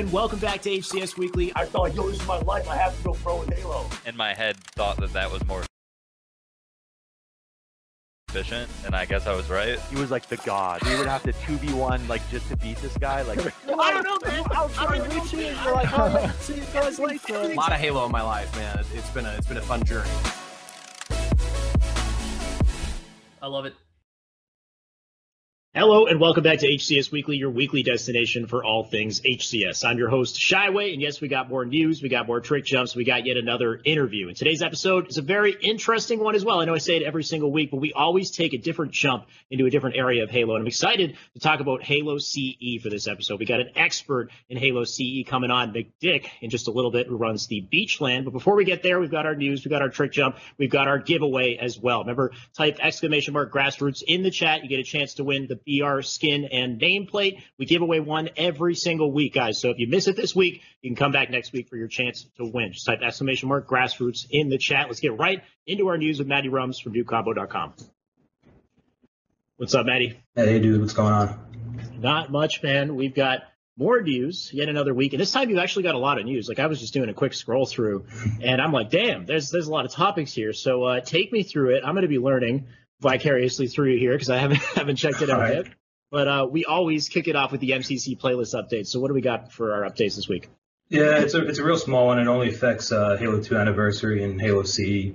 and welcome back to HCS Weekly. I thought, yo, this is my life. I have to go pro in Halo. In my head, thought that that was more efficient, and I guess I was right. He was like the god. We would have to 2v1 like just to beat this guy. Like I don't know, man. I was trying to reach you. You're like, oh, see you guys later. A lot of Halo in my life, man. It's been a it's been a fun journey. I love it. Hello and welcome back to HCS Weekly, your weekly destination for all things HCS. I'm your host, Shyway, and yes, we got more news, we got more trick jumps, we got yet another interview. And today's episode is a very interesting one as well. I know I say it every single week, but we always take a different jump into a different area of Halo. And I'm excited to talk about Halo CE for this episode. We got an expert in Halo CE coming on, Nick Dick, in just a little bit, who runs the Beachland. But before we get there, we've got our news, we've got our trick jump, we've got our giveaway as well. Remember, type exclamation mark grassroots in the chat. You get a chance to win the BR skin and nameplate. We give away one every single week, guys. So if you miss it this week, you can come back next week for your chance to win. Just type exclamation mark grassroots in the chat. Let's get right into our news with Maddie Rums from NoobCombo.com. What's up, Maddie? Hey, dude, what's going on? Not much, man. We've got more news, yet another week, and this time you've actually got a lot of news. Like I was just doing a quick scroll through, and I'm like, damn, there's there's a lot of topics here. So uh, take me through it. I'm going to be learning vicariously through you here because I haven't haven't checked it out right. yet. But uh, we always kick it off with the MCC playlist updates. So what do we got for our updates this week? Yeah, it's a it's a real small one. It only affects uh, Halo 2 Anniversary and Halo CE.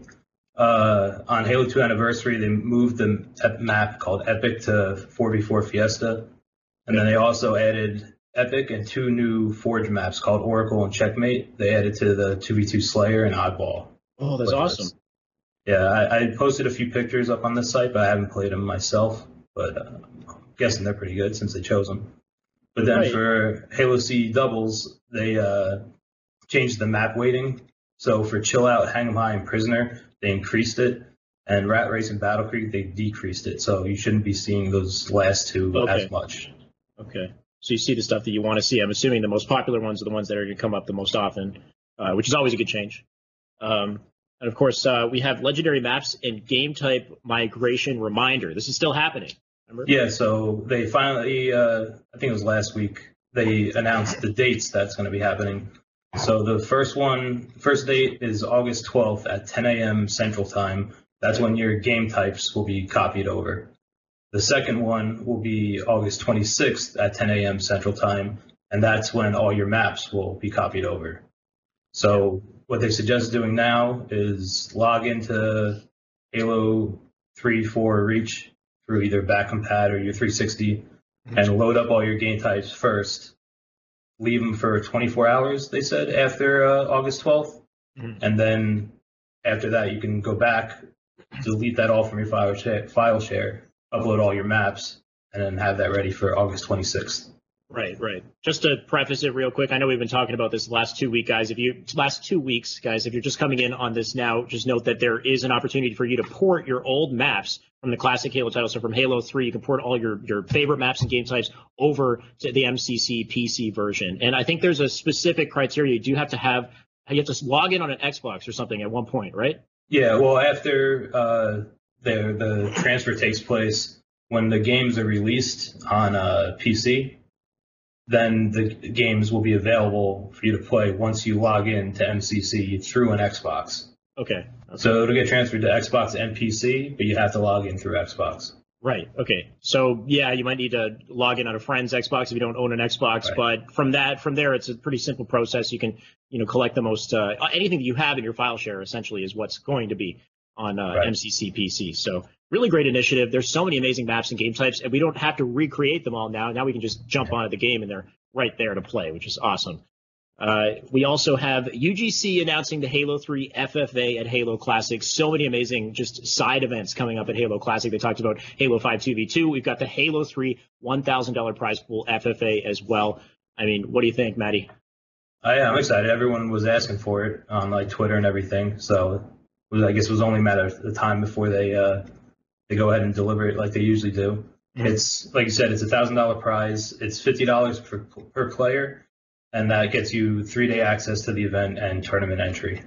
Uh, on Halo 2 Anniversary, they moved the map called Epic to 4v4 Fiesta, and then they also added Epic and two new Forge maps called Oracle and Checkmate. They added to the 2v2 Slayer and Oddball. Oh, that's awesome. Yeah, I, I posted a few pictures up on this site, but I haven't played them myself. But uh, I'm guessing they're pretty good since they chose them. But then Right. for Halo C doubles, they uh, changed the map weighting. So for Chill Out, Hang 'em High, and Prisoner, they increased it. And Rat Race and Battle Creek, they decreased it. So you shouldn't be seeing those last two Okay. as much. Okay. So you see the stuff that you want to see. I'm assuming the most popular ones are the ones that are going to come up the most often, uh, which is always a good change. Um, and of course, uh, we have legendary maps and game type migration reminder. This is still happening. Remember? Yeah, so they finally, uh, I think it was last week, they announced the dates that's going to be happening. So the first one, first date is August 12th at 10 a.m. Central Time. That's when your game types will be copied over. The second one will be August 26th at 10 a.m. Central Time, and that's when all your maps will be copied over. So what they suggest doing now is log into Halo 3, 4 Reach through either back compat or your 360 and load up all your game types first. Leave them for 24 hours, they said, after uh, August 12th. Mhm. And then after that, you can go back, delete that all from your file share, file share, upload all your maps, and then have that ready for August 26th. Right, right. Just to preface it real quick, I know we've been talking about this the last two week, guys. If you last two weeks, guys, if you're just coming in on this now, just note that there is an opportunity for you to port your old maps from the classic Halo title. So from Halo 3, you can port all your your favorite maps and game types over to the MCC PC version. And I think there's a specific criteria. You do have to have you have to log in on an Xbox or something at one point, right? Yeah, well, after uh, the the transfer takes place, when the games are released on uh, PC, then the games will be available for you to play once you log in to MCC through an Xbox. Okay. So it'll get transferred to Xbox and PC, but you have to log in through Xbox. Right. Okay. So yeah, you might need to log in on a friend's Xbox if you don't own an Xbox. But from that, from there, it's a pretty simple process. You can, you know, collect the most uh, anything that you have in your file share. Essentially, is what's going to be on uh, Right. MCC PC. So really great initiative. There's so many amazing maps and game types, and we don't have to recreate them all now. Now we can just jump onto the game, and they're right there to play, which is awesome. Uh, we also have UGC announcing the Halo 3 FFA at Halo Classic. So many amazing just side events coming up at Halo Classic. They talked about Halo 5 2v2. We've got the Halo 3 $1,000 prize pool FFA as well. I mean, what do you think, Maddie? I am excited. Everyone was asking for it on like Twitter and everything. So it was, I guess it was only a matter of the time before they uh, they go ahead and deliver it like they usually do. Mhm. It's like you said, it's a thousand dollar prize. It's fifty dollars per per player, and that gets you three day access to the event and tournament entry.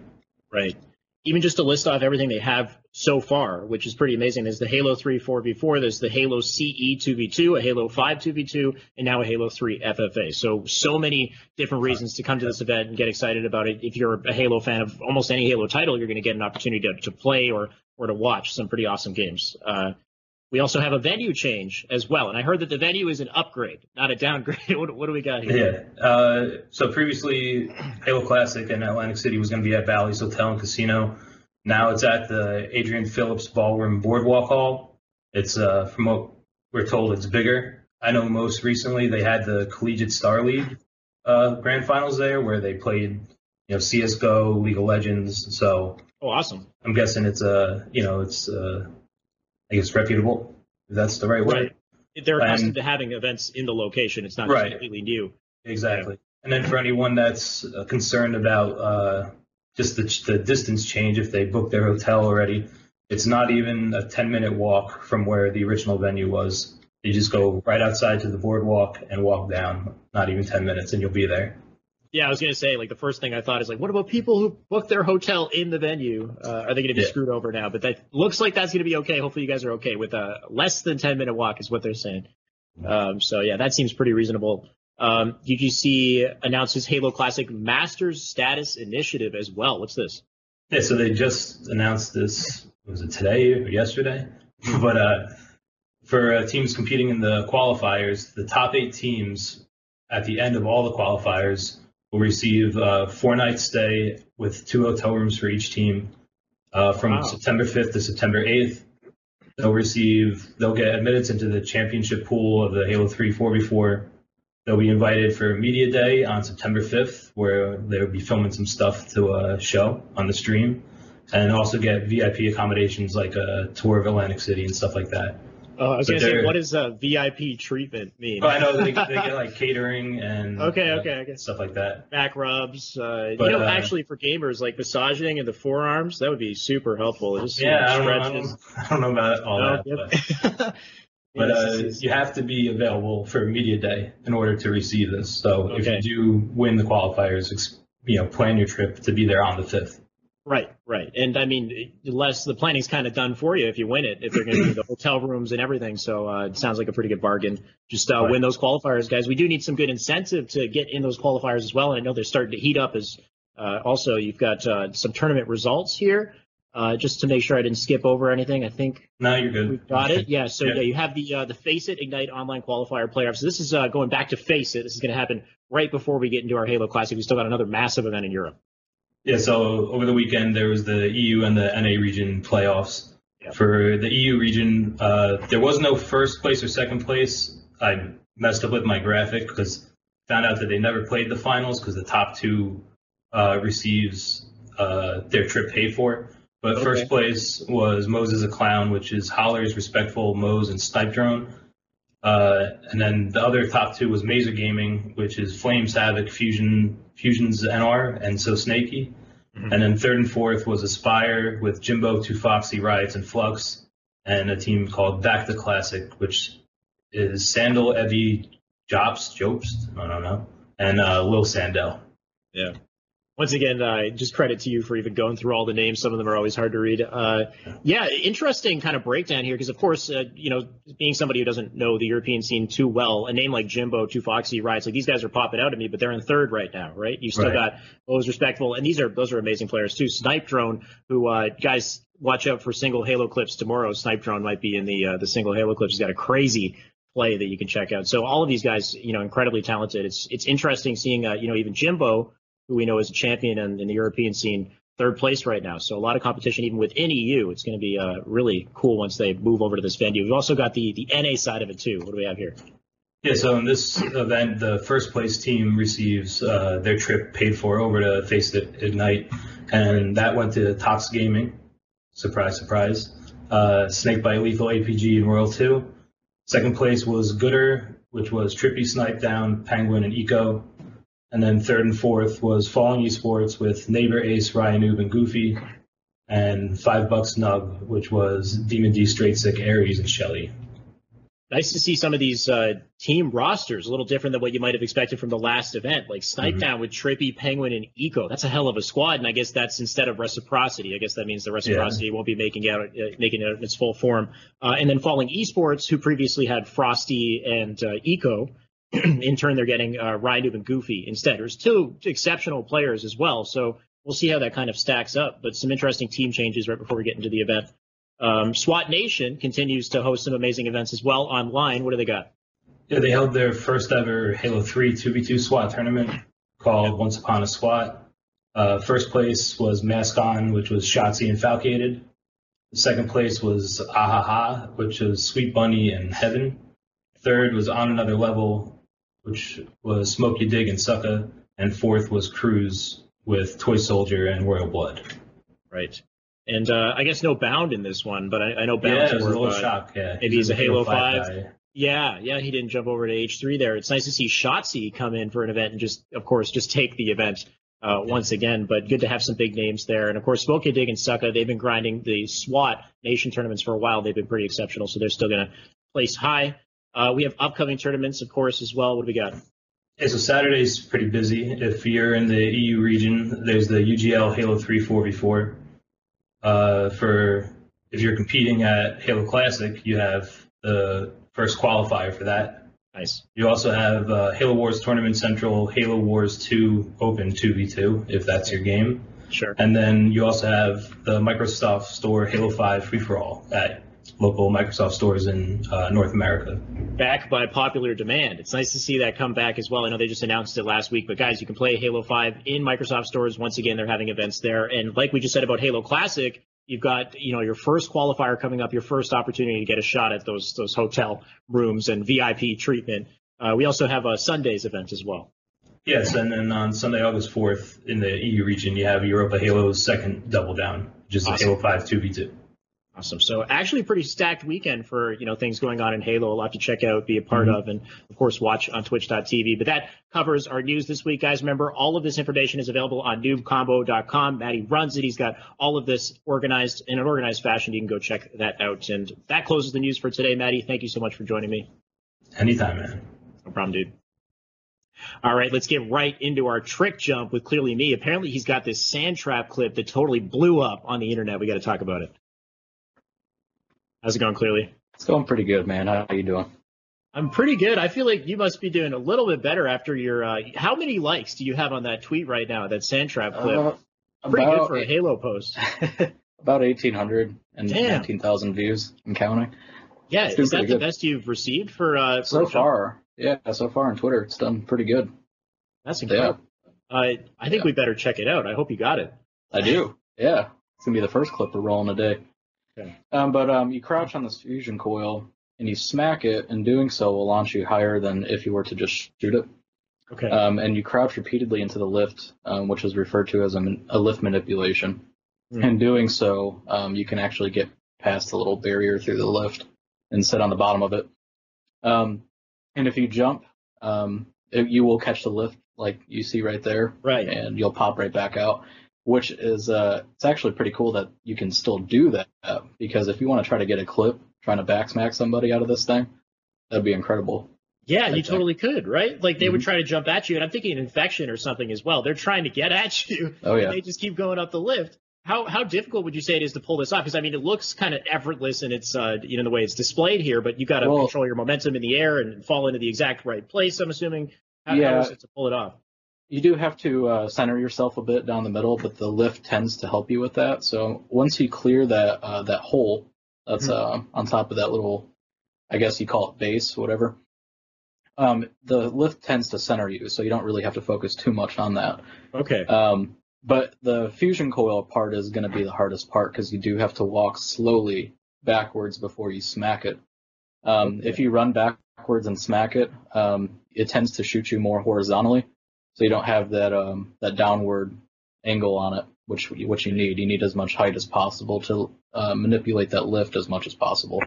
Right. Even just to list off everything they have so far, which is pretty amazing. There's the Halo 3 4v4, there's the Halo CE 2v2, a Halo 5 2v2, and now a Halo 3 FFA. So, so many different reasons to come to this event and get excited about it. If you're a Halo fan of almost any Halo title, you're going to get an opportunity to, to play or, or to watch some pretty awesome games. Uh, we also have a venue change as well. And I heard that the venue is an upgrade, not a downgrade. what, what do we got here? Yeah. Uh, so previously, Halo Classic in Atlantic City was going to be at Bally's Hotel and Casino. Now it's at the Adrian Phillips Ballroom Boardwalk Hall. It's, uh, from what we're told, it's bigger. I know most recently they had the Collegiate Star League uh, grand finals there where they played, you know, CSGO, League of Legends. So. Oh, awesome. I'm guessing it's a, uh, you know, it's, uh, I guess reputable. If that's the right word. Right. They're accustomed to having events in the location. It's not right. completely new. Exactly. Yeah. And then for anyone that's uh, concerned about uh, just the, the distance change, if they book their hotel already, it's not even a 10 minute walk from where the original venue was. You just go right outside to the boardwalk and walk down, not even 10 minutes, and you'll be there. Yeah, I was gonna say like the first thing I thought is like, what about people who book their hotel in the venue? Uh, are they gonna be yeah. screwed over now? But that looks like that's gonna be okay. Hopefully, you guys are okay with a less than ten minute walk is what they're saying. Um, so yeah, that seems pretty reasonable. Um, UGC announces Halo Classic Masters Status Initiative as well. What's this? Yeah, so they just announced this. Was it today or yesterday? but uh, for uh, teams competing in the qualifiers, the top eight teams at the end of all the qualifiers will receive a four night stay with two hotel rooms for each team uh, from wow. September 5th to September 8th. They'll receive, they'll get admittance into the championship pool of the Halo 3 4v4. They'll be invited for Media Day on September 5th, where they'll be filming some stuff to uh, show on the stream, and also get VIP accommodations like a tour of Atlantic City and stuff like that. Oh, I was gonna say, what does a VIP treatment mean? Oh, I know they, they get like catering and okay, uh, okay, okay, stuff like that. Back rubs, uh, but, you know, uh, actually for gamers, like massaging in the forearms, that would be super helpful. Just, yeah, I don't, know, I, don't, I don't know about all that, but, but uh, you have to be available for media day in order to receive this. So okay. if you do win the qualifiers, you know, plan your trip to be there on the fifth. Right, right. And I mean, less the planning's kind of done for you if you win it, if they're going to do the hotel rooms and everything. So uh, it sounds like a pretty good bargain. Just uh, right. win those qualifiers, guys. We do need some good incentive to get in those qualifiers as well. And I know they're starting to heat up as uh, also you've got uh, some tournament results here. Uh, just to make sure I didn't skip over anything, I think. No, you're good. We've got it. Yeah. So yeah, yeah you have the uh, the FACEIT Ignite online qualifier playoffs. So this is going back to FACEIT. This is going to happen right before we get into our Halo Classic. We still got another massive event in Europe. Yeah, so over the weekend there was the EU and the NA region playoffs. Yeah. For the EU region, uh, there was no first place or second place. I messed up with my graphic because found out that they never played the finals because the top two uh, receives uh, their trip paid for. But okay. first place was Moses a Clown, which is Hollers, Respectful, Moze, and Snipe Drone. Uh, and then the other top two was Mazer Gaming, which is Flame, Havoc, Fusion, Fusions NR, and So Snaky. Mm-hmm. And then third and fourth was Aspire with Jimbo, Two Foxy, Riots, and Flux, and a team called Back to Classic, which is Sandal, Evie, Jops, Jopst, I don't know, and uh, Lil Sandel. Yeah once again, uh, just credit to you for even going through all the names. Some of them are always hard to read. Uh, yeah, interesting kind of breakdown here because, of course, uh, you know, being somebody who doesn't know the European scene too well, a name like Jimbo, Too Foxy, Riots, like these guys are popping out at me, but they're in third right now, right? You still right. got those respectful, and these are those are amazing players too. Snipe Drone, who uh, guys watch out for single Halo clips tomorrow. Snipe Drone might be in the uh, the single Halo clips. He's got a crazy play that you can check out. So all of these guys, you know, incredibly talented. It's it's interesting seeing, uh, you know, even Jimbo who we know is a champion in, in, the European scene, third place right now. So a lot of competition even within EU. It's going to be uh, really cool once they move over to this venue. We've also got the the NA side of it too. What do we have here? Yeah, so in this event, the first place team receives uh, their trip paid for over to FACEIT Ignite, and that went to Tox Gaming. Surprise, surprise. Uh, Snakebite Lethal APG and Royal 2. Second place was Gooder, which was Trippy Snipe Down, Penguin, and Eco. And then third and fourth was Falling Esports with Neighbor Ace, Ryan Noob, and Goofy. And five bucks nub, which was Demon D, Straight Sick, Aries, and Shelly. Nice to see some of these uh, team rosters a little different than what you might have expected from the last event, like Snipe Mhm. Down with Trippy, Penguin, and Eco. That's a hell of a squad, and I guess that's instead of reciprocity. I guess that means the reciprocity won't be making out uh, making it in its full form. Uh, and then Falling Esports, who previously had Frosty and uh, Eco, in turn they're getting uh, Ryan and Goofy instead. There's two exceptional players as well, so we'll see how that kind of stacks up. But some interesting team changes right before we get into the event. Um, SWAT Nation continues to host some amazing events as well online. What do they got? Yeah, they held their first ever Halo 3 2v2 SWAT tournament called Once Upon a SWAT. Uh, first place was Mask On, which was Shotzzy and Falcated. Second place was Ahaha, which was Sweet Bunny and Heaven. Third was On Another Level, which was Smokey Dig and Sucka. And fourth was Cruise with Toy Soldier and Royal Blood. Right. And uh, I guess no Bound in this one, but I, I know Yeah, Bound's it was a little of shock. Yeah, maybe he's a Halo 5. guy. Yeah, yeah, he didn't jump over to H3 there. It's nice to see Shotzzy come in for an event and just, of course, just take the event uh, once again. But good to have some big names there. And of course, Smokey Dig and Sucka, they've been grinding the SWAT Nation tournaments for a while. They've been pretty exceptional, so they're still going to place high. Uh, we have upcoming tournaments, of course, as well. What do we got? Yeah, so Saturday's pretty busy. If you're in the EU region, there's the UGL Halo 3 4v4. Uh, for if you're competing at Halo Classic, you have the first qualifier for that. Nice. You also have uh, Halo Wars Tournament Central, Halo Wars 2 Open 2v2, if that's your game. Sure. And then you also have the Microsoft Store Halo 5 Free for All at local Microsoft stores in uh, North America. back by popular demand. It's nice to see that come back as well. I know they just announced it last week, but guys, you can play Halo 5 in Microsoft stores. Once again, they're having events there. And like we just said about Halo Classic, you've got, you know, your first qualifier coming up, your first opportunity to get a shot at those, those hotel rooms and VIP treatment. Uh, we also have a Sundays event as well. Yes, and then on Sunday, August 4th, in the EU region, you have Europa Halo's second double down, which is Awesome. Halo 5 2v2. Awesome. So actually a pretty stacked weekend for, you know, things going on in Halo. A lot to check out, be a part mm-hmm. of, and of course watch on twitch.tv. But that covers our news this week, guys. Remember, all of this information is available on noobcombo.com. Matty runs it. He's got all of this organized in an organized fashion. You can go check that out. And that closes the news for today, Matty. Thank you so much for joining me. Anytime, man. No problem, dude. All right, let's get right into our trick jump with Clearly Me. Apparently, he's got this sand trap clip that totally blew up on the internet. We got to talk about it. How's it going, Clearly? It's going pretty good, man. How are you doing? I'm pretty good. I feel like you must be doing a little bit better after your. Uh, how many likes do you have on that tweet right now? That sand trap clip. Uh, pretty good for a Halo post. about 1,800 and Damn. 19,000 views and counting. Yeah, It's is that the good. best you've received for? Uh, So far, yeah, so far on Twitter, it's done pretty good. that's incredible. Uh, I think Yeah. we better check it out. I hope you got it. I do. Yeah, it's gonna be the first clip we're rolling today. Okay. Um, but um, you crouch on this fusion coil and you smack it, and doing so will launch you higher than if you were to just shoot it. Okay. Um, and you crouch repeatedly into the lift, um, which is referred to as a, a lift manipulation. Hmm. In doing so, um, you can actually get past the little barrier through the lift and sit on the bottom of it. Um, and if you jump, um, it, you will catch the lift like you see right there, right. and you'll pop right back out. Which is uh, it's actually pretty cool that you can still do that because if you want to try to get a clip trying to backsmack somebody out of this thing, that'd be incredible. Yeah, you totally could, right? Like they would Mhm. try to jump at you, and I'm thinking an infection or something as well. They're trying to get at you, Oh and yeah. they just keep going up the lift. How how difficult would you say it is to pull this off? Because I mean, it looks kind of effortless in its uh, you know the way it's displayed here, but you got to Well- control your momentum in the air and fall into the exact right place. I'm assuming. How, how Yeah. is it to pull it off? You do have to uh, center yourself a bit down the middle, but the lift tends to help you with that. So once you clear that uh, that hole that's uh, on top of that little, I guess you call it base, whatever. Um, the lift tends to center you, so you don't really have to focus too much on that. Okay. Um, but the fusion coil part is going to be the hardest part because you do have to walk slowly backwards before you smack it. Um, Okay. If you run backwards and smack it, um, it tends to shoot you more horizontally, so you don't have that um, that downward angle on it, which which you need. You need as much height as possible to uh, manipulate that lift as much as possible.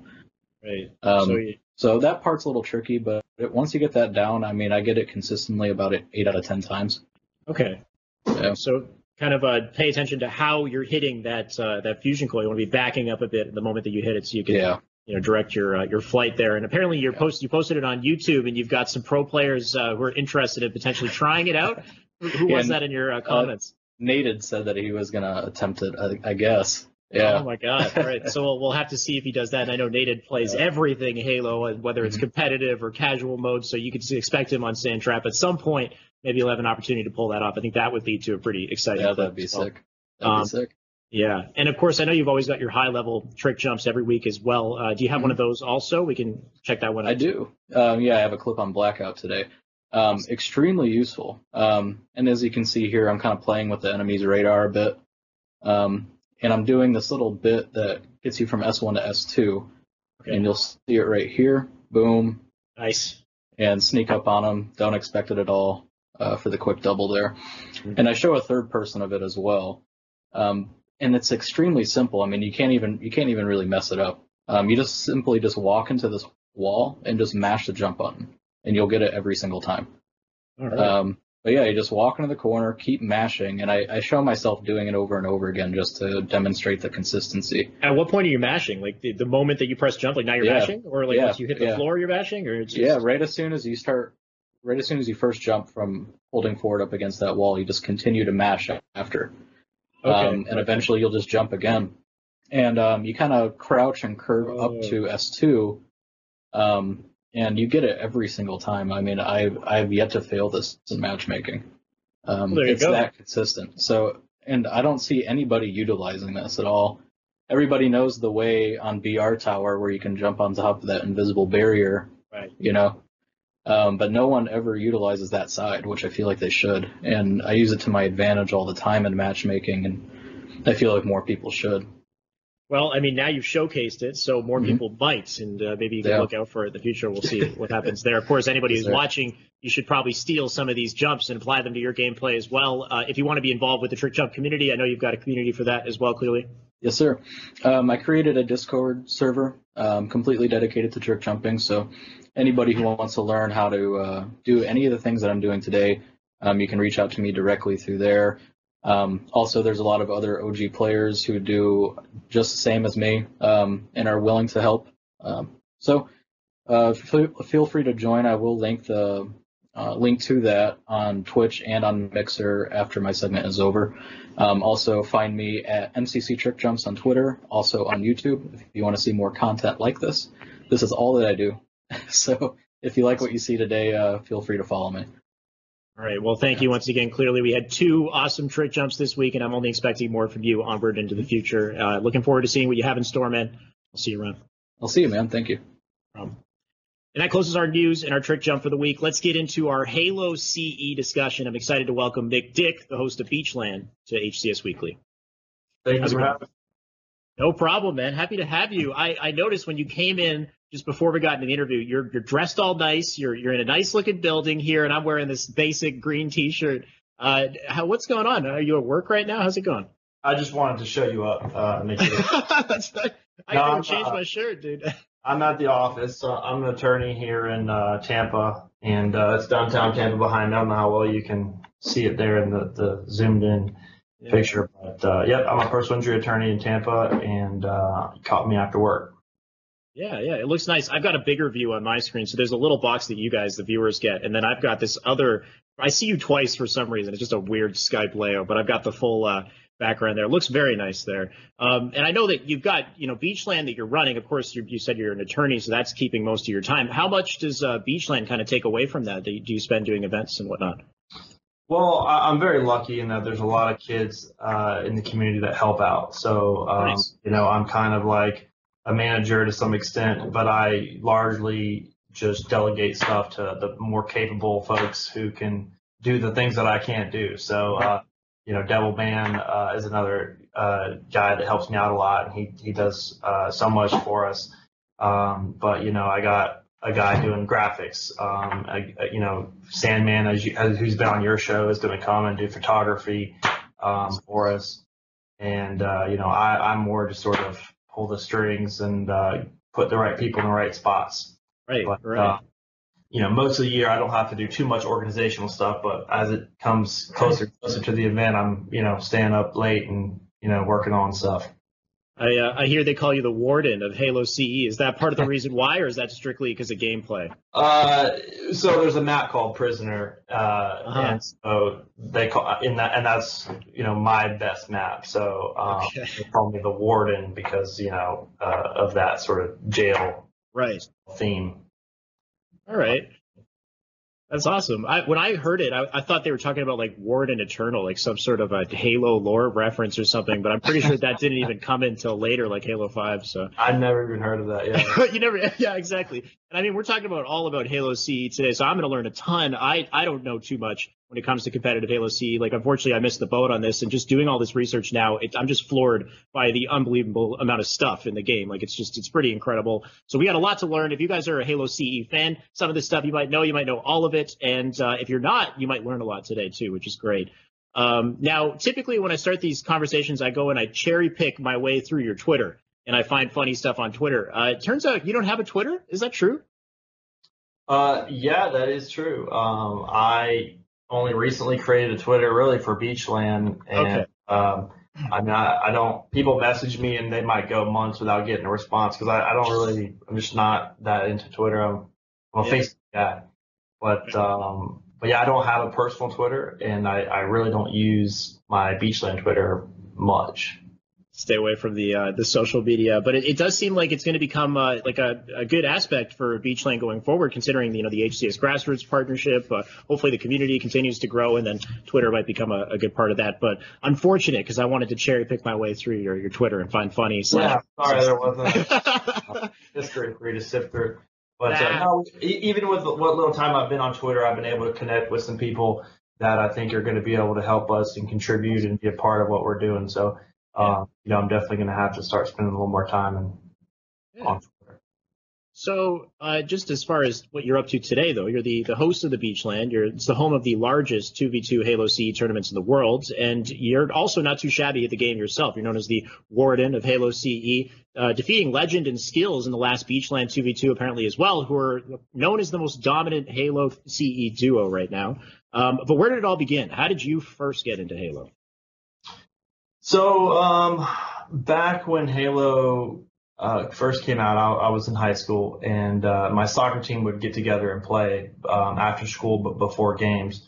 Right. Um, so you, So that part's a little tricky, but it, once you get that down, I mean, I get it consistently about eight out of ten times. okay. Yeah. So kind of uh, pay attention to how you're hitting that uh, that fusion coil. You want to be backing up a bit the moment that you hit it, so you can Yeah. You know direct your uh, your flight there. And apparently you're post you posted it on YouTube, and you've got some pro players uh, who are interested in potentially trying it out. Who, who was that in your uh, comments? Nate had said that he was gonna attempt it. I, I guess. Yeah. Oh my God! All right, so we'll, we'll have to see if he does that. And I know Naded plays everything Halo, whether it's Mhm. competitive or casual mode. So you could expect him on Sand Trap at some point. Maybe he'll have an opportunity to pull that off. I think that would lead to a pretty exciting. Yeah, that'd be well. sick. That'd Um, be sick. Yeah, and of course, I know you've always got your high level trick jumps every week as well. Uh, do you have one of those also? We can check that one out. Mm-hmm. I do. Um, yeah, I have a clip on Blackout today. Um, extremely useful. Um, and as you can see here, I'm kind of playing with the enemy's radar a bit. Um, and I'm doing this little bit that gets you from S1 to S2. Okay. And you'll see it right here. Boom. Nice. And sneak up on them. Don't expect it at all uh, for the quick double there. Mhm. And I show a third person of it as well. Um, and it's extremely simple. I mean, you can't even you can't even really mess it up. Um, you just simply just walk into this wall and just mash the jump button, and you'll get it every single time. Right. Um, but yeah, you just walk into the corner, keep mashing, and I, I show myself doing it over and over again just to demonstrate the consistency. At what point are you mashing? Like the, the moment that you press jump, like now you're Yeah. mashing, or like Yeah. once you hit the Yeah. floor, you're mashing, or it's just, Yeah, right as soon as you start, right as soon as you first jump from holding forward up against that wall, you just continue to mash after. Okay. um, and eventually you'll just jump again. And um, you kind of crouch and curve up Oh. to S2, um, and you get it every single time. I mean, I've I've yet to fail this in matchmaking. Um, There you it's go. that consistent. So, and I don't see anybody utilizing this at all. Everybody knows the way on BR Tower where you can jump on top of that invisible barrier, Right. you know. Um, but no one ever utilizes that side, which I feel like they should. And I use it to my advantage all the time in matchmaking, and I feel like more people should. Well, I mean, now you've showcased it, so more Mhm. people might, and uh, maybe you can Yeah. look out for it in the future. We'll see what happens there. Of course, anybody who's watching, you should probably steal some of these jumps and apply them to your gameplay as well. Uh, if you want to be involved with the trick jump community, I know you've got a community for that as well. Clearly, Yes, sir. Um, I created a Discord server um, completely dedicated to trick jumping. So anybody who wants to learn how to uh, do any of the things that I'm doing today, um, you can reach out to me directly through there. Um, also, there's a lot of other OG players who do just the same as me um, and are willing to help. Um, so uh, feel, free to join. I will link the uh, link to that on Twitch and on Mixer after my segment is over. Um, also, find me at MCC Trick Jumps on Twitter, also on YouTube if you want to see more content like this. This is all that I do. so if you like what you see today, uh, feel free to follow me. all right. Well, thank you once again. Clearly, we had two awesome trick jumps this week, and I'm only expecting more from you onward into the future. Uh, looking forward to seeing what you have in store, man. I'll see you around. I'll see you, man. Thank you. Um, and that closes our news and our trick jump for the week. Let's get into our Halo CE discussion. I'm excited to welcome Nick Dick, the host of Beachland, to HCS Weekly. Thank How's you it for going? having No problem, man. Happy to have you. I, I noticed when you came in just before we got into the interview, you're you're dressed all nice. You're you're in a nice looking building here, and I'm wearing this basic green T-shirt. Uh, how, what's going on? Are you at work right now? How's it going? I just wanted to show you up. Uh, make sure. That's not, I No, gotta I'm change my shirt, dude. I'm at the office. Uh, I'm an attorney here in uh, Tampa, and uh, it's downtown Tampa behind me. I don't know how well you can see it there in the, the zoomed in picture, but uh, yep, I'm a personal injury attorney in Tampa, and uh, caught me after work. Yeah, yeah, it looks nice. I've got a bigger view on my screen, so there's a little box that you guys, the viewers, get, and then I've got this other. I see you twice for some reason. It's just a weird Skype layout, but I've got the full uh, background there. It looks very nice there. Um, and I know that you've got, you know, Beachland that you're running. Of course, you, you said you're an attorney, so that's keeping most of your time. How much does uh, Beachland kind of take away from that? Do you, do you spend doing events and whatnot? Well, I, I'm very lucky in that there's a lot of kids uh, in the community that help out. So, um, Nice. you know, I'm kind of like a manager to some extent, but I largely just delegate stuff to the more capable folks who can do the things that I can't do. So, uh, you know, Devil Man uh, is another uh, guy that helps me out a lot, and he he does uh, so much for us. Um, but you know, I got a guy doing graphics. Um, you know, Sandman, as you, as, who's been on your show, is going to come and do photography um, for us. And uh, you know, I, I'm more just sort of pull the strings and uh, put the right people in the right spots. Right, But, right. uh, you know, most of the year I don't have to do too much organizational stuff, but as it comes closer closer to the event, I'm you know staying up late and you know working on stuff. I, uh, I hear they call you the warden of Halo CE. Is that part of the reason why, or is that strictly because of gameplay? Uh, so there's a map called Prisoner, uh, Uh-huh. and so they call in that, and that's you know my best map. So um, Okay. they call me the warden because you know uh, of that sort of jail Right. theme. All right. That's awesome. I, when I heard it, I, I thought they were talking about like Warden Eternal, like some sort of a Halo lore reference or something. But I'm pretty sure that didn't even come until later, like Halo Five. So I've never even heard of that. Yeah. you never, yeah, exactly. And I mean, we're talking about all about Halo CE today, so I'm going to learn a ton. I I don't know too much when it comes to competitive Halo CE. Like, unfortunately, I missed the boat on this, and just doing all this research now, it, I'm just floored by the unbelievable amount of stuff in the game. Like, it's just it's pretty incredible. So we got a lot to learn. If you guys are a Halo CE fan, some of this stuff you might know, you might know all of it, and uh, if you're not, you might learn a lot today too, which is great. Um, now, typically when I start these conversations, I go and I cherry pick my way through your Twitter and I find funny stuff on Twitter. Uh, it turns out you don't have a Twitter. Is that true? Uh, yeah, that is true. Um, I only recently created a Twitter really for Beachland, and Okay. um, I'm not. I don't. People message me and they might go months without getting a response because I, I don't really. I'm just not that into Twitter. I'm, I'm a Yeah. Facebook guy, but um, but yeah, I don't have a personal Twitter, and I, I really don't use my Beachland Twitter much. Stay away from the uh, the social media, but it, it does seem like it's going to become uh, like a, a good aspect for Beachland going forward, considering you know the HCS grassroots partnership. Uh, hopefully, the community continues to grow, and then Twitter might become a, a good part of that. But unfortunate because I wanted to cherry pick my way through your, your Twitter and find funny. Yeah, sorry there wasn't. history for you to sift through. But uh, no, e- even with what little time I've been on Twitter, I've been able to connect with some people that I think are going to be able to help us and contribute and be a part of what we're doing. So, uh, you know, I'm definitely going to have to start spending a little more time and Yeah. on Twitter. So, uh, just as far as what you're up to today, though, you're the, the host of the Beachland. You're it's the home of the largest 2v2 Halo CE tournaments in the world, and you're also not too shabby at the game yourself. You're known as the Warden of Halo CE, uh, defeating Legend and Skills in the last Beachland 2v2 apparently as well, who are known as the most dominant Halo CE duo right now. Um, but where did it all begin? How did you first get into Halo? So, um, back when Halo uh, first came out, I, I was in high school, and uh, my soccer team would get together and play um, after school, but before games.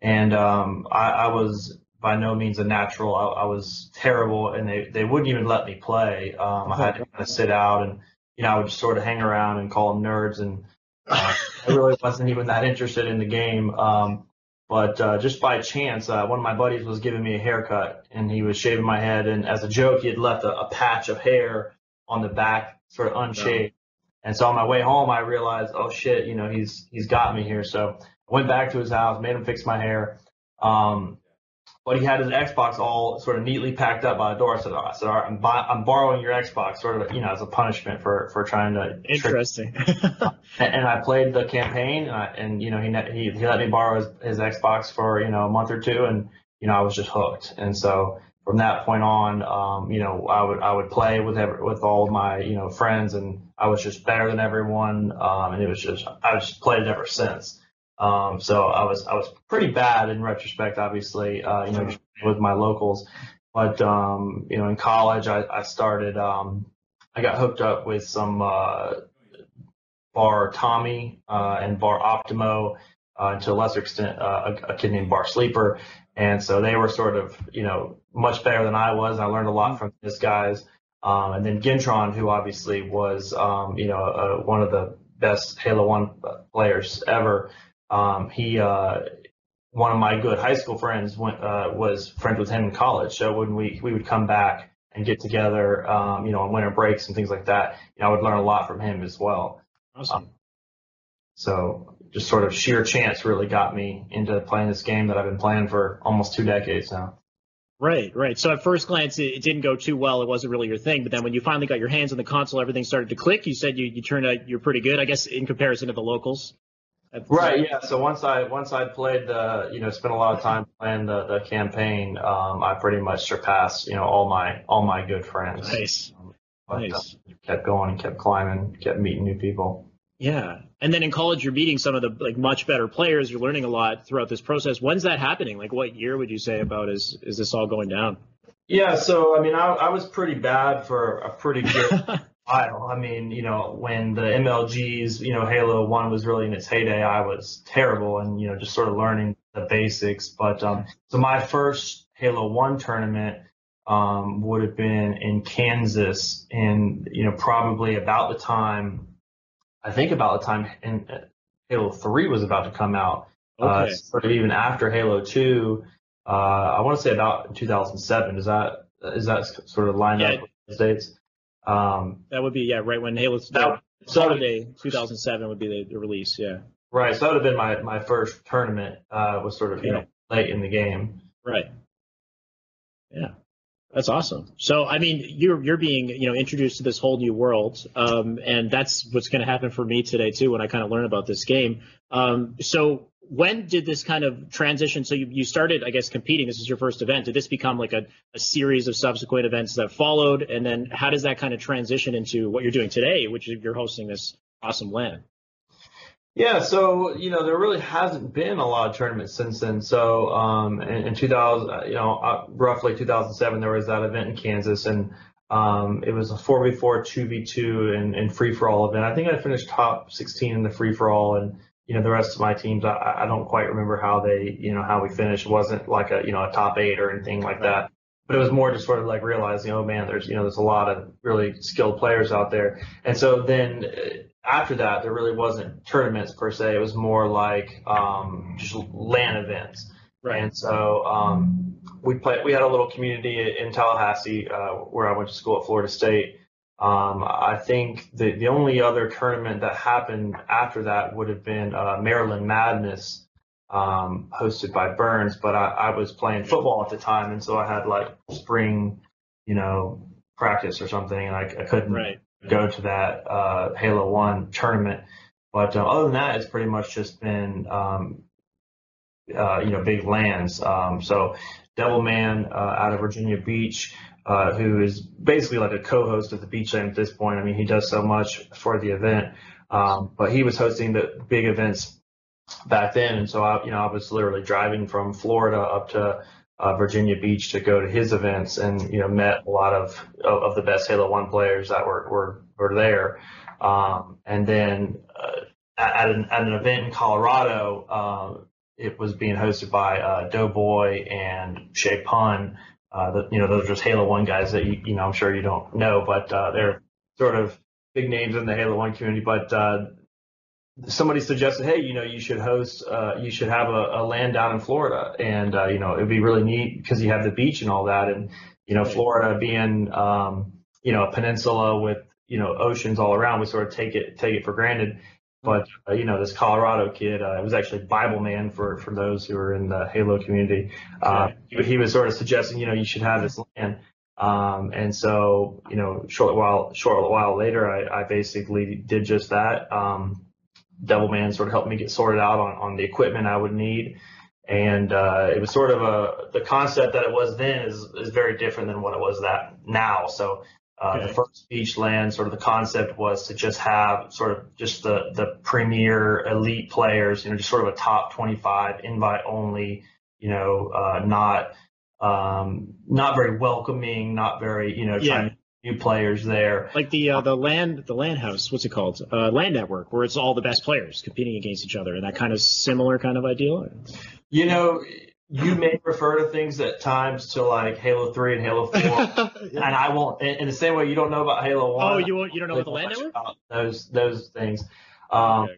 And um, I, I was by no means a natural. I, I was terrible, and they, they wouldn't even let me play. Um, I had to kind of sit out, and you know, I would just sort of hang around and call them nerds, and uh, I really wasn't even that interested in the game. Um, but uh, just by chance, uh, one of my buddies was giving me a haircut, and he was shaving my head, and as a joke, he had left a, a patch of hair on the back, sort of unshaved. And so on my way home, I realized, oh shit, you know, he's he's got me here. So I went back to his house, made him fix my hair. Um, but he had his Xbox all sort of neatly packed up by the door. I said, I said, all right, I'm, buy, I'm borrowing your Xbox, sort of, you know, as a punishment for for trying to Interesting. and, and I played the campaign, and, I, and you know, he, he he let me borrow his, his Xbox for you know a month or two, and you know, I was just hooked. And so from that point on, um, you know, I would I would play with every, with all of my you know friends, and I was just better than everyone, um, and it was just I just played it ever since. Um, so I was I was pretty bad in retrospect, obviously, uh, you know, just with my locals. But um, you know, in college, I, I started. Um, I got hooked up with some uh, Bar Tommy uh, and Bar Optimo, uh, to a lesser extent, uh, a, a kid named Bar Sleeper. And so they were sort of, you know, much better than I was. I learned a lot from these guys. Um, and then Gintron, who obviously was, um, you know, uh, one of the best Halo 1 players ever. Um, he, uh, one of my good high school friends went, uh, was friends with him in college. So when we, we would come back and get together, um, you know, on winter breaks and things like that, you know, I would learn a lot from him as well. awesome. So just sort of sheer chance really got me into playing this game that I've been playing for almost two decades now. Right, right. So at first glance, it, it didn't go too well. It wasn't really your thing. But then when you finally got your hands on the console, everything started to click. You said you, you turned out you're pretty good, I guess, in comparison to the locals. Right. Yeah. So once I once I played the you know spent a lot of time playing the the campaign, um, I pretty much surpassed you know all my all my good friends. Nice. But, uh, Nice. kept going and kept climbing, kept meeting new people. Yeah. And then in college, you're meeting some of the like much better players. You're learning a lot throughout this process. When's that happening? Like, what year would you say about is is this all going down? Yeah, so I mean, I, I was pretty bad for a pretty good while. I mean, you know, when the MLGs, you know, Halo One was really in its heyday, I was terrible, and you know, just sort of learning the basics. But um, so my first Halo One tournament um, would have been in Kansas, and you know, probably about the time, I think about the time in uh, Halo Three was about to come out. Uh, sort of even after Halo Two, uh, I want to say about 2007. Is that is that sort of lined Yeah. up with the states? Um, That would be yeah, right when Halo That- holiday 2007 would be the, the release. Yeah. right. So that would have been my my first tournament. Uh, was sort of you know late in the game. Right. Yeah. That's awesome. So, I mean, you're you're being you know introduced to this whole new world, um, and that's what's going to happen for me today too when I kind of learn about this game. Um, so, when did this kind of transition? So, you, you started, I guess, competing. This is your first event. Did this become like a, a series of subsequent events that followed? And then, how does that kind of transition into what you're doing today, which is you're hosting this awesome LAN? Yeah, so you know there really hasn't been a lot of tournaments since then. So um, in, in 2000, uh, you know, uh, roughly 2007, there was that event in Kansas, and um, it was a 4v4, 2v2, and, and free for all event. I think I finished top 16 in the free for all, and you know the rest of my teams, I, I don't quite remember how they, you know, how we finished. It wasn't like a you know a top eight or anything like that. But it was more just sort of like realizing, oh man, there's you know there's a lot of really skilled players out there, and so then. Uh, after that, there really wasn't tournaments per se. It was more like um, just LAN events. Right and so um, we played. We had a little community in Tallahassee uh, where I went to school at Florida State. Um, I think the the only other tournament that happened after that would have been uh, Maryland Madness, um, hosted by Burns. But I, I was playing football at the time, and so I had like spring, you know, practice or something, and I, I couldn't Right. go to that uh, Halo One tournament. But uh, other than that, it's pretty much just been um, uh, you know big LANs. Um, so Devilman uh, out of Virginia Beach, uh, who is basically like a co-host of the Beachland at this point. I mean, he does so much for the event, um, but he was hosting the big events back then, and so I you know I was literally driving from Florida up to uh, Virginia Beach to go to his events, and you know met a lot of of, of the best Halo One players that were were, were there. Um, and then uh, at, an, at an event in Colorado, uh, it was being hosted by uh, Doughboy and Shay Pun. Uh, the, you know, those are just Halo One guys that you, you know I'm sure you don't know, but uh, they're sort of big names in the Halo One community. But uh, somebody suggested, hey, you know, you should host, uh, you should have a, a LAN down in Florida, and uh, you know, it'd be really neat because you have the beach and all that, and you know, Florida being, um, you know, a peninsula with you know oceans all around, we sort of take it take it for granted. But uh, you know, this Colorado kid, uh, was actually Bible Man for for those who are in the Halo community. Uh, he, he was sort of suggesting, you know, you should have this LAN. Um, and so, you know, short while short while later, I, I basically did just that. Um, Devilman sort of helped me get sorted out on, on the equipment I would need. And uh, it was sort of a the concept that it was then is is very different than what it was that now. So uh, Okay. the first Beachland, sort of the concept was to just have sort of just the the premier elite players, you know, just sort of a top 25 invite only, you know, uh, not um, not very welcoming, not very, you know, Yeah. trying to new players there. Like the uh, the land the land house, what's it called? Uh, land network, where it's all the best players competing against each other, and that kind of similar kind of ideal. You know, you may refer to things at times to like Halo 3 and Halo 4, and I won't. In, the same way, you don't know about Halo 1. oh, you won't- you don't know about the land network? about those those things. Um, Okay.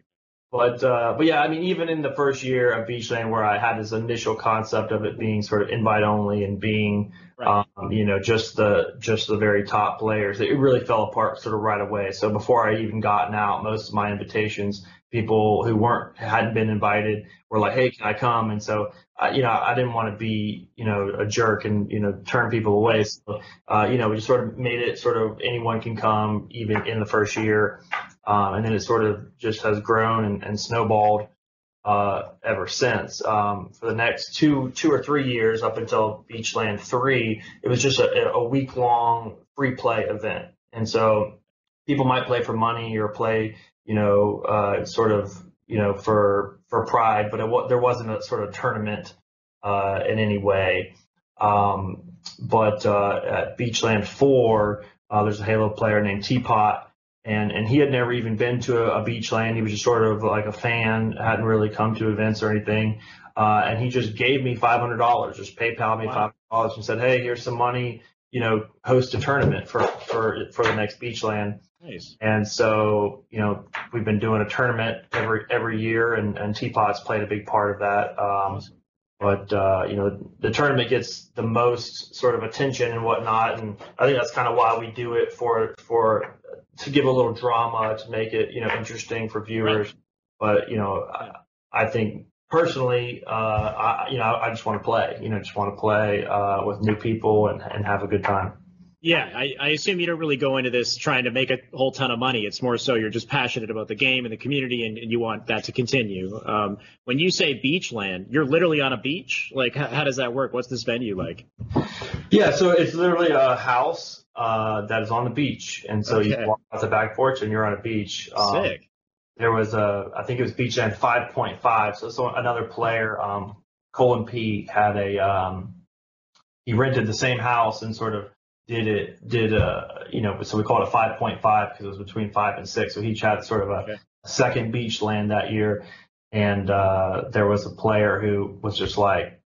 But uh, but yeah, I mean, even in the first year of Beachland, where I had this initial concept of it being sort of invite only and being, Right. um, you know, just the just the very top players, it really fell apart sort of right away. So before I even gotten out, most of my invitations, people who weren't hadn't been invited were like, "Hey, can I come?" And so, you know, I didn't want to be, you know, a jerk and you know turn people away. So, uh, you know, we just sort of made it sort of anyone can come, even in the first year. Um, and then it sort of just has grown and, and snowballed uh, ever since. Um, for the next two two or three years, up until Beachland three, it was just a, a week long free play event, and so people might play for money or play, you know, uh, sort of, you know, for for pride, but it, there wasn't a sort of tournament uh, in any way. Um, but uh, at Beachland Four, uh, there's a Halo player named Teapot, and and he had never even been to a, a Beachland. He was just sort of like a fan, hadn't really come to events or anything. Uh, and he just gave me five hundred dollars, just PayPal me Wow. five hundred dollars, and said, "Hey, here's some money. You know, host a tournament for for for the next Beachland." Nice. And so, you know, we've been doing a tournament every every year, and and Teapot's played a big part of that. Um, but uh, you know, the tournament gets the most sort of attention and whatnot, and I think that's kind of why we do it for for to give a little drama to make it you know interesting for viewers. But you know, I, I think personally, uh, I you know, I just want to play. You know, just want to play uh, with new people and and have a good time. Yeah, I, I assume you don't really go into this trying to make a whole ton of money. It's more so you're just passionate about the game and the community, and, and you want that to continue. Um, when you say Beachland, you're literally on a beach. Like, how, how does that work? What's this venue like? Yeah, so it's literally a house uh, that is on the beach, and so Okay. you walk out the back porch and you're on a beach. Um, Sick. There was a, I think it was Beachland 5.5. So, so another player, um, Colin P, had a, um, he rented the same house and sort of did it, did a, you know, so we call it a 5.5 because it was between five and six. So he had sort of a, Okay. second Beachland that year, and uh, there was a player who was just like,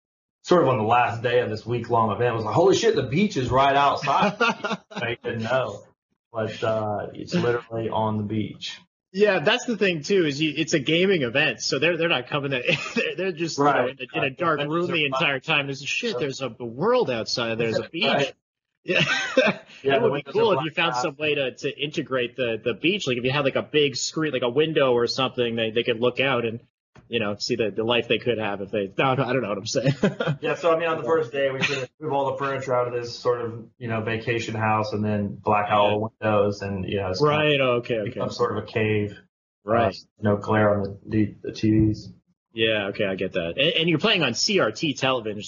sort of on the last day of this week long event, was like, holy shit, the beach is right outside. I didn't know, but uh, it's literally on the beach. Yeah, that's the thing too. Is you, it's a gaming event, so they're they're not coming. To, they're, they're just you know, in, a, in a dark room the entire time. There's shit. There's a world outside. There's a beach. Right. Yeah, Yeah, it would be cool if you found out. some way to, to integrate the, the beach. Like if you had like a big screen, like a window or something, they, they could look out and you know see the, the life they could have if they. No, no, I don't know what I'm saying. Yeah, so I mean, on the first day, we could move all the furniture out of this sort of, you know, vacation house and then black out all the windows and, you know, it's kind right. Okay. of Okay. become sort of a cave. Right. Uh, no glare on the, the, the TVs. Yeah. Okay. I get that. And, and you're playing on CRT television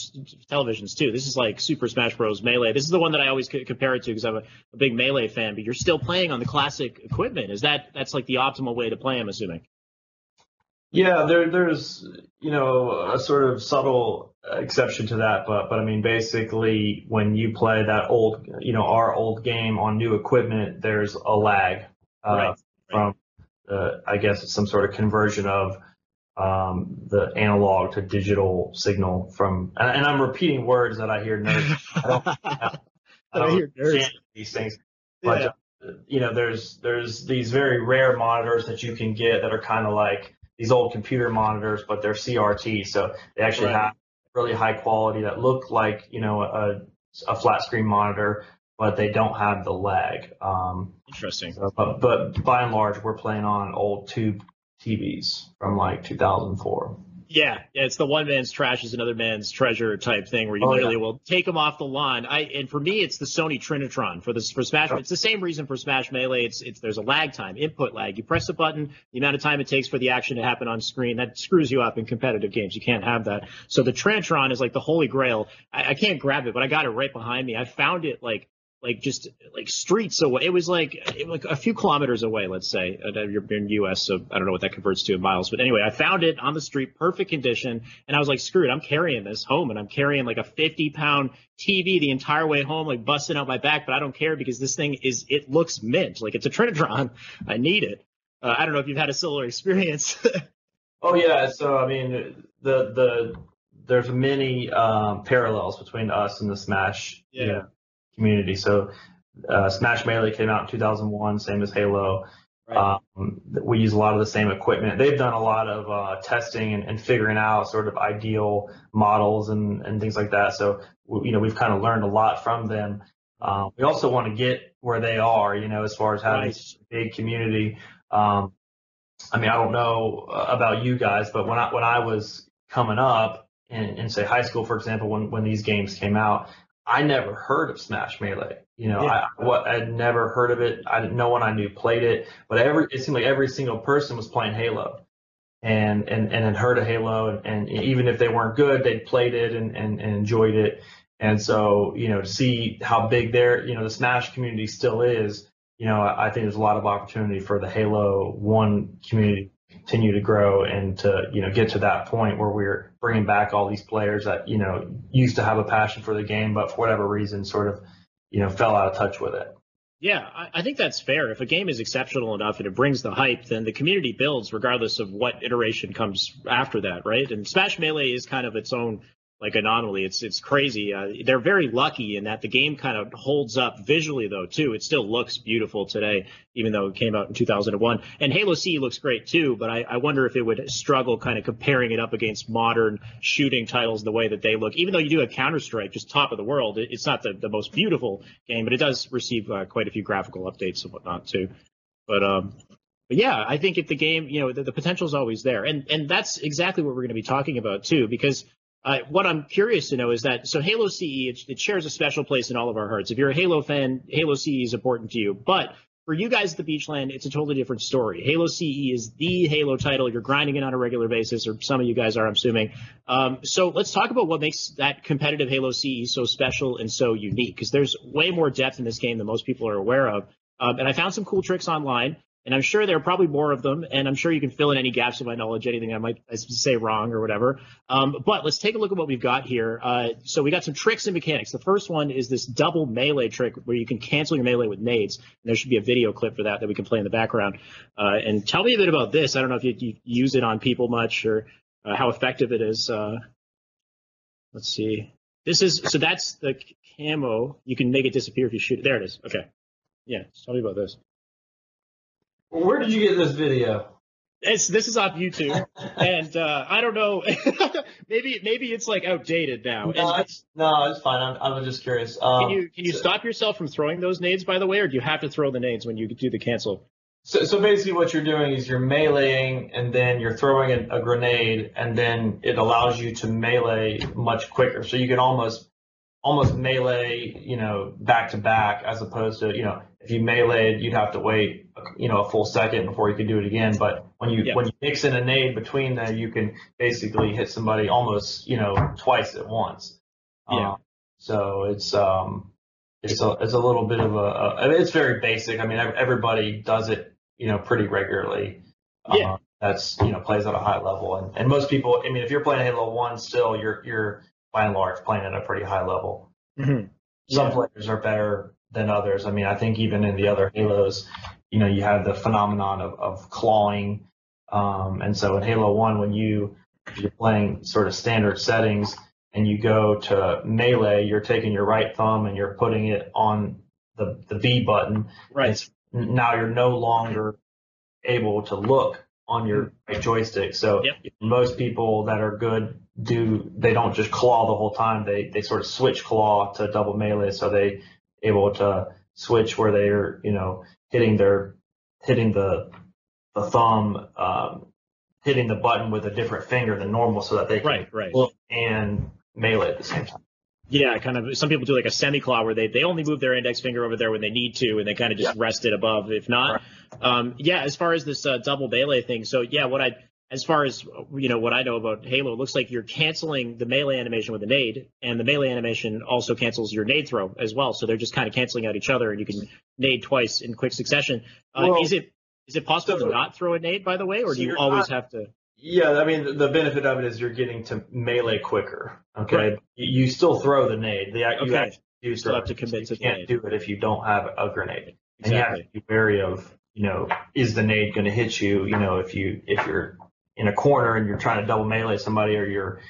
televisions too. This is like Super Smash Bros. Melee. This is the one that I always c- compare it to because I'm a, a big Melee fan. But you're still playing on the classic equipment. Is that that's like the optimal way to play? I'm assuming. Yeah, there, there's, you know, a sort of subtle exception to that, but, but I mean, basically, when you play that old, you know, our old game on new equipment, there's a lag uh, Right. from, the, I guess, some sort of conversion of um, the analog to digital signal from, and, and I'm repeating words that I hear nerds. I don't, I I don't hear nerds. these things, but Yeah. you know, there's there's these very rare monitors that you can get that are kind of like these old computer monitors, but they're CRT, so they actually Right. have really high quality that look like you know a a flat screen monitor, but they don't have the lag. Um, Interesting. so, but but by and large, we're playing on old tube TVs from like 2004. Yeah, yeah, it's the one man's trash is another man's treasure type thing where you Oh, literally will take them off the lawn. I and for me, it's the Sony Trinitron for this for Smash. Oh. It's the same reason for Smash Melee. It's it's there's a lag time, input lag. You press a button, the amount of time it takes for the action to happen on screen that screws you up in competitive games. You can't have that. So the Trinitron is like the holy grail. I, I can't grab it, but I got it right behind me. I found it like like just like streets away. It was like it, like a few kilometers away, let's say. Uh, You're in the U.S., so I don't know what that converts to in miles. But anyway, I found it on the street, perfect condition, and I was like, screw it, I'm carrying this home, and I'm carrying like a 50 pound TV the entire way home, like busting out my back. But I don't care because this thing is it looks mint, like it's a Trinitron. I need it. Uh, I don't know if you've had a similar experience. Oh yeah, so I mean the the there's many um, parallels between us and the Smash you Yeah. know, community. So uh, Smash Melee came out in 2001, same as Halo. Um, we use a lot of the same equipment. They've done a lot of uh, testing and, and figuring out sort of ideal models and, and things like that. So we- you know we've kind of learned a lot from them. Um, we also want to get where they are, you know, as far as having Right. a big community. Um, I mean, I don't know uh, about you guys, but when I when I was coming up in, in say high school, for example, when when these games came out, I never heard of Smash Melee. You know, Yeah. I what I'd never heard of it. I didn't. No one I knew played it, but every it seemed like every single person was playing Halo, and and and had heard of Halo, and, and even if they weren't good, they'd played it and, and and enjoyed it. And so, you know, to see how big their, you know, the Smash community still is, you know, I I think there's a lot of opportunity for the Halo One community to continue to grow and to you know get to that point where we're bringing back all these players that you know used to have a passion for the game, but for whatever reason, sort of you know fell out of touch with it. Yeah, I, I think that's fair. If a game is exceptional enough and it brings the hype, then the community builds regardless of what iteration comes after that, right? And Smash Melee is kind of its own like anomaly. It's it's crazy. Uh, they're very lucky in that the game kind of holds up visually though too. It still looks beautiful today, even though it came out in 2001. And Halo CE looks great too, but I, I wonder if it would struggle kind of comparing it up against modern shooting titles the way that they look. Even though you do have Counter Strike, just top of the world, it, it's not the, the most beautiful game, but it does receive uh, quite a few graphical updates and whatnot too. But um, but yeah, I think if the game, you know, the, the potential is always there, and and that's exactly what we're going to be talking about too, because uh, what I'm curious to know is that so Halo CE it, it, shares a special place in all of our hearts. If you're a Halo fan, Halo CE is important to you. But for you guys at the Beachland, it's a totally different story. Halo CE is the Halo title. You're grinding it on a regular basis, or some of you guys are, I'm assuming. Um, so let's talk about what makes that competitive Halo CE so special and so unique, because there's way more depth in this game than most people are aware of. Um, and I found some cool tricks online. And I'm sure there are probably more of them, and I'm sure you can fill in any gaps of my knowledge, anything I might say wrong or whatever. Um, but let's take a look at what we've got here. Uh, so we got some tricks and mechanics. The first one is this double melee trick where you can cancel your melee with nades. And there should be a video clip for that that we can play in the background. Uh, and tell me a bit about this. I don't know if you, you use it on people much or uh, how effective it is. Uh, let's see. This is so that's the camo. You can make it disappear if you shoot it. There it is. Okay. Yeah. Tell me about this. Where did you get this video? It's, this is off YouTube, and uh, I don't know. maybe maybe it's like outdated now. No, And it's, no, it's fine. I'm, I'm just curious. Um, can you can you so, stop yourself from throwing those nades, by the way, or do you have to throw the nades when you do the cancel? So, so basically, what you're doing is you're meleeing, and then you're throwing a, a grenade, and then it allows you to melee much quicker. So you can almost almost melee, you know, back to back, as opposed to you know if you meleeed, you'd have to wait, you know, a full second before you could do it again. But when you Yeah. when you mix in a nade between them, you can basically hit somebody almost, you know, twice at once. Yeah. Um, so it's um it's a it's a little bit of a, a I mean, it's very basic. I mean, everybody does it, you know, pretty regularly. Yeah. Um, that's you know plays at a high level, and and most people. I mean, if you're playing Halo One, still you're you're by and large playing at a pretty high level Mm-hmm. some Yeah. players are better than others. I mean, I think even in the other Halos, you know, you have the phenomenon of, of clawing. Um, and so in Halo 1, when you, if you're playing sort of standard settings and you go to melee, you're taking your right thumb and you're putting it on the, the B button. Right. It's, now you're no longer able to look on your right joystick. So Yep. most people that are good do they don't just claw the whole time. They they sort of switch claw to double melee, so they able to switch where they're you know hitting their hitting the the thumb um, hitting the button with a different finger than normal, so that they can Right. Right. look and melee at the same time. Yeah, kind of. Some people do like a semi claw where they, they only move their index finger over there when they need to, and they kind of just rest it above. If not, um, yeah. As far as this uh, double melee thing, so yeah, what I as far as you know what I know about Halo, it looks like you're canceling the melee animation with a nade, and the melee animation also cancels your nade throw as well. So they're just kind of canceling out each other, and you can nade twice in quick succession. Uh, Well, is it is it possible so- to not throw a nade, by the way, or So do you always not- have to? Yeah, I mean, the benefit of it is you're getting to melee quicker. Okay, Right. you, you still throw the nade. The, you Okay. actually do still have to it. commit you to the can't nade. do it if you don't have a grenade. And you have to be wary of, you know, is the nade going to hit you? You know, if you if you're in a corner and you're trying to double melee somebody, or you're,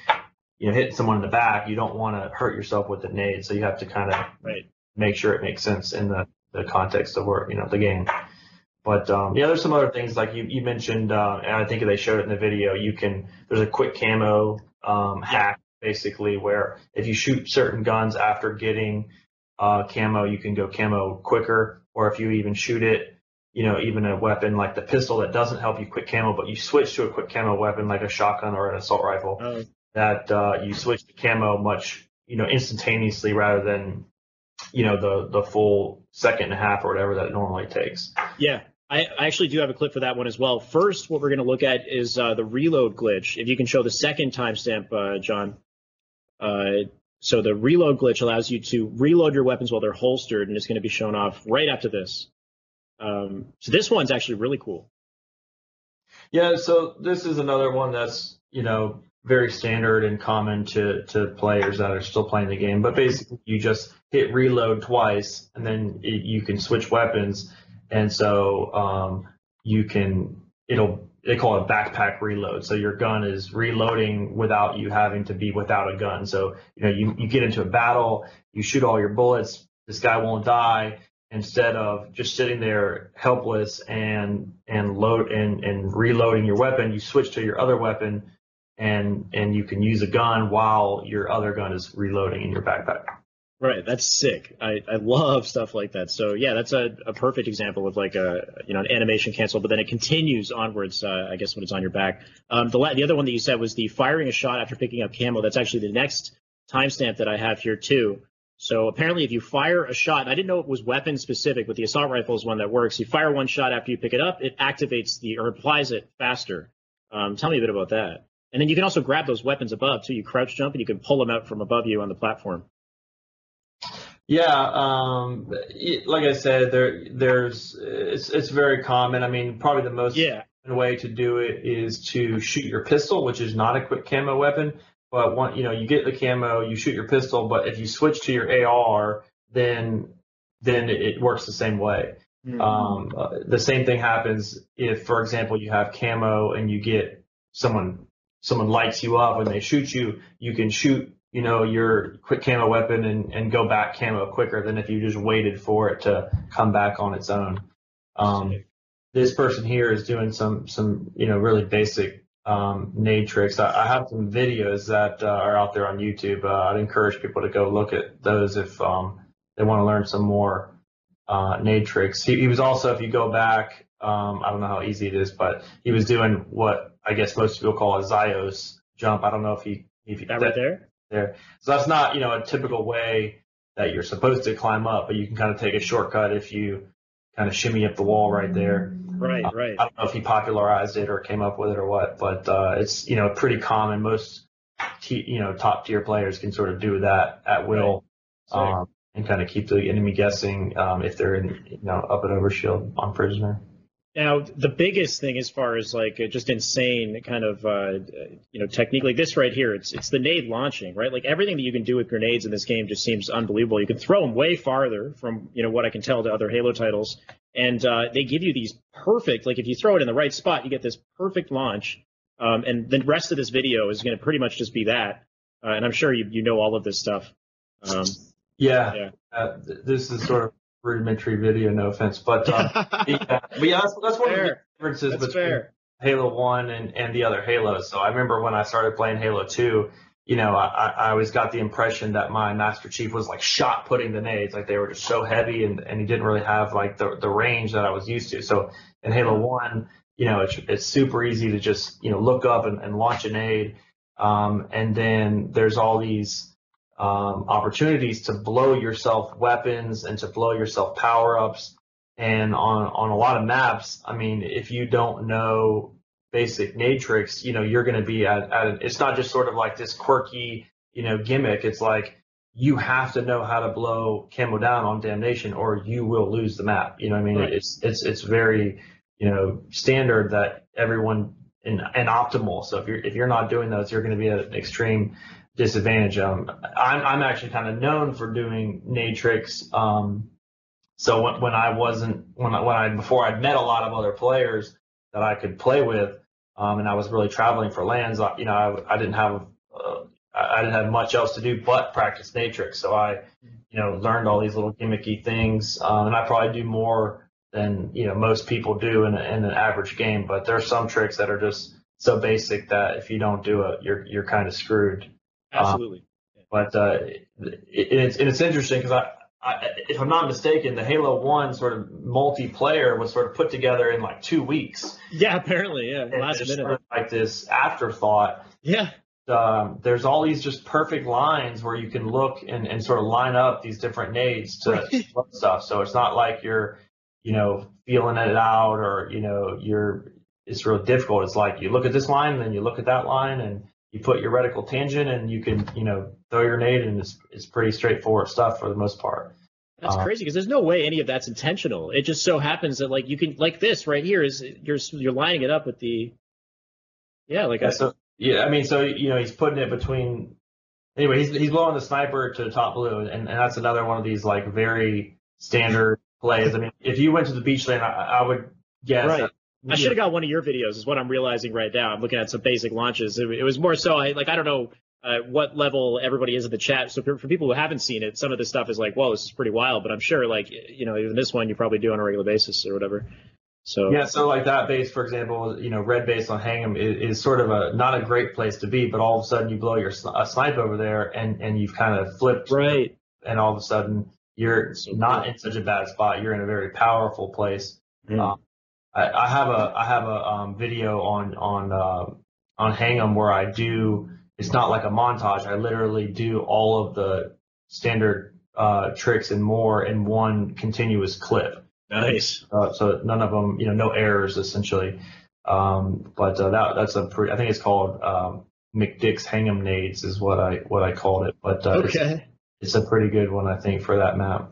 you know, hitting someone in the back, you don't want to hurt yourself with the nade. So you have to kind of Right. make sure it makes sense in the the context of where you know the game. But um, yeah, there's some other things like you, you mentioned, uh, and I think they showed it in the video. You can there's a quick camo um, hack basically where if you shoot certain guns after getting uh, camo, you can go camo quicker. Or if you even shoot it, you know, even a weapon like the pistol that doesn't help you quick camo, but you switch to a quick camo weapon like a shotgun or an assault rifle, Uh, that uh, you switch to camo much, you know, instantaneously rather than, you know, the the full second and a half or whatever that normally takes. Yeah, I, I actually do have a clip for that one as well. First, what we're going to look at is uh, the reload glitch. If you can show the second timestamp, uh, John. Uh, so the reload glitch allows you to reload your weapons while they're holstered, and it's going to be shown off right after this. Um, so this one's actually really cool. Yeah, so this is another one that's, you know, very standard and common to, to players that are still playing the game. But basically, you just hit reload twice, and then it, you can switch weapons, and so um, you can it'll they call it backpack reload. So your gun is reloading without you having to be without a gun. So you know you, you get into a battle, you shoot all your bullets, this guy won't die. Instead of just sitting there helpless and and load and, and reloading your weapon, you switch to your other weapon and and you can use a gun while your other gun is reloading in your backpack. Right, that's sick. I, I love stuff like that. So yeah, that's a, a perfect example of like a you know an animation cancel, but then it continues onwards. Uh, I guess when it's on your back. Um, the la- the other one that you said was the firing a shot after picking up camo. That's actually the next timestamp that I have here too. So apparently, if you fire a shot, I didn't know it was weapon specific, but the assault rifle is one that works. You fire one shot after you pick it up, it activates the or applies it faster. Um, tell me a bit about that. And then you can also grab those weapons above too. You crouch jump and you can pull them out from above you on the platform. Yeah, um, like I said, there there's it's it's very common. I mean, probably the most Yeah. common way to do it is to shoot your pistol, which is not a quick camo weapon. But one, you know, you get the camo, you shoot your pistol, but if you switch to your AR, then then it, works the same way. Um, uh, the same thing happens if, for example, you have camo and you get someone someone lights you up and they shoot you. You can shoot, you know, your quick camo weapon and, and go back camo quicker than if you just waited for it to come back on its own. Um, this person here is doing some some you know really basic um, nade tricks. I, I have some videos that uh, are out there on YouTube. Uh, I'd encourage people to go look at those if um, they want to learn some more uh, nade tricks. He, he was also, if you go back, um, I don't know how easy it is, but he was doing what I guess most people call a Zios jump. I don't know if he if he, that right there. there. So that's not, you know, a typical way that you're supposed to climb up, but you can kind of take a shortcut if you kind of shimmy up the wall right there. Right, right. I don't know if he popularized it or came up with it or what, but uh, it's you know pretty common. Most t- you know top tier players can sort of do that at will, Sick. um, and kind of keep the enemy guessing um, if they're in you know up at overshield on prisoner. Now, the biggest thing as far as like just insane kind of uh, you know technique like this right here, it's it's the nade launching, right? Like everything that you can do with grenades in this game just seems unbelievable. You can throw them way farther from you know what I can tell to other Halo titles, and uh, they give you these perfect like if you throw it in the right spot, you get this perfect launch. Um, and the rest of this video is going to pretty much just be that. Uh, and I'm sure you you know all of this stuff. Um, Yeah, Yeah. Uh, th- this is sort of rudimentary video, no offense, but um, yeah, but yeah, that's, that's one of the differences That's between fair. Halo One and, and the other Halos. So I remember when I started playing Halo Two, you know, I, I I always got the impression that my Master Chief was like shot putting the nades, like they were just so heavy and, and he didn't really have like the the range that I was used to. So in Halo One, you know, it's it's super easy to just you know look up and, and launch a nade, um, and then there's all these um, opportunities to blow yourself weapons and to blow yourself power ups. And on, on a lot of maps, I mean, if you don't know basic tricks, you know, you're going to be at, at a, it's not just sort of like this quirky, you know, gimmick. It's like you have to know how to blow camo down on damnation or you will lose the map. You know what I mean? Right. It's, it's, it's very, you know, standard that everyone and, and optimal. So if you're, if you're not doing those, you're going to be at an extreme disadvantage. I'm, I'm actually kind of known for doing nade tricks. Um, so when, when I wasn't, when I, when I, before I'd met a lot of other players that I could play with, um, and I was really traveling for LANs, I- you know, I, I didn't have, uh, I didn't have much else to do but practice nade tricks. So I, you know, learned all these little gimmicky things, um, and I probably do more than, you know, most people do in, in an average game, but there's some tricks that are just so basic that if you don't do it, you're, you're kind of screwed. Absolutely. But uh, it, it's and it's interesting because I, I, if I'm not mistaken, the Halo One sort of multiplayer was sort of put together in like two weeks. Yeah, apparently, yeah. And Last minute. sort of like this afterthought. Yeah. Um, there's all these just perfect lines where you can look and, and sort of line up these different nades to stuff. So it's not like you're, you know, feeling it out or you know you're. It's real difficult. It's like you look at this line, and then you look at that line, and you put your reticle tangent, and you can, you know, throw your nade, and it's it's pretty straightforward stuff for the most part. That's Uh, crazy because there's no way any of that's intentional. It just so happens that like you can like this right here is you're you're lining it up with the Yeah, like Yeah, I, so yeah, I mean, so you know, he's putting it between. Anyway, he's he's blowing the sniper to the top blue, and, and that's another one of these like very standard plays. I mean, if you went to the Beachland, I, I would guess. Right. I should have got one of your videos. Is what I'm realizing right now. I'm looking at some basic launches. It, it was more so. I like I don't know uh, what level everybody is in the chat. So for, for people who haven't seen it, some of this stuff is like, whoa, this is pretty wild. But I'm sure like you know even this one you probably do on a regular basis or whatever. So Yeah, so like that base, for example, you know, red base on Hang'em is, is sort of a not a great place to be, but all of a sudden you blow your a snipe over there, and and you've kind of flipped, right. and all of a sudden you're So not cool. in such a bad spot. You're in a very powerful place. Mm. Um, I, I have a I have a um, video on on uh, on Hang'em where I do. It's not like a montage. I literally do all of the standard uh, tricks and more in one continuous clip. Nice. Uh, so none of them, you know, no errors essentially. Um, but uh, that that's a pretty. I think it's called um, McDick's Hang'em Nades is what I what I called it. But uh, it's, Okay. it's a pretty good one I think for that map.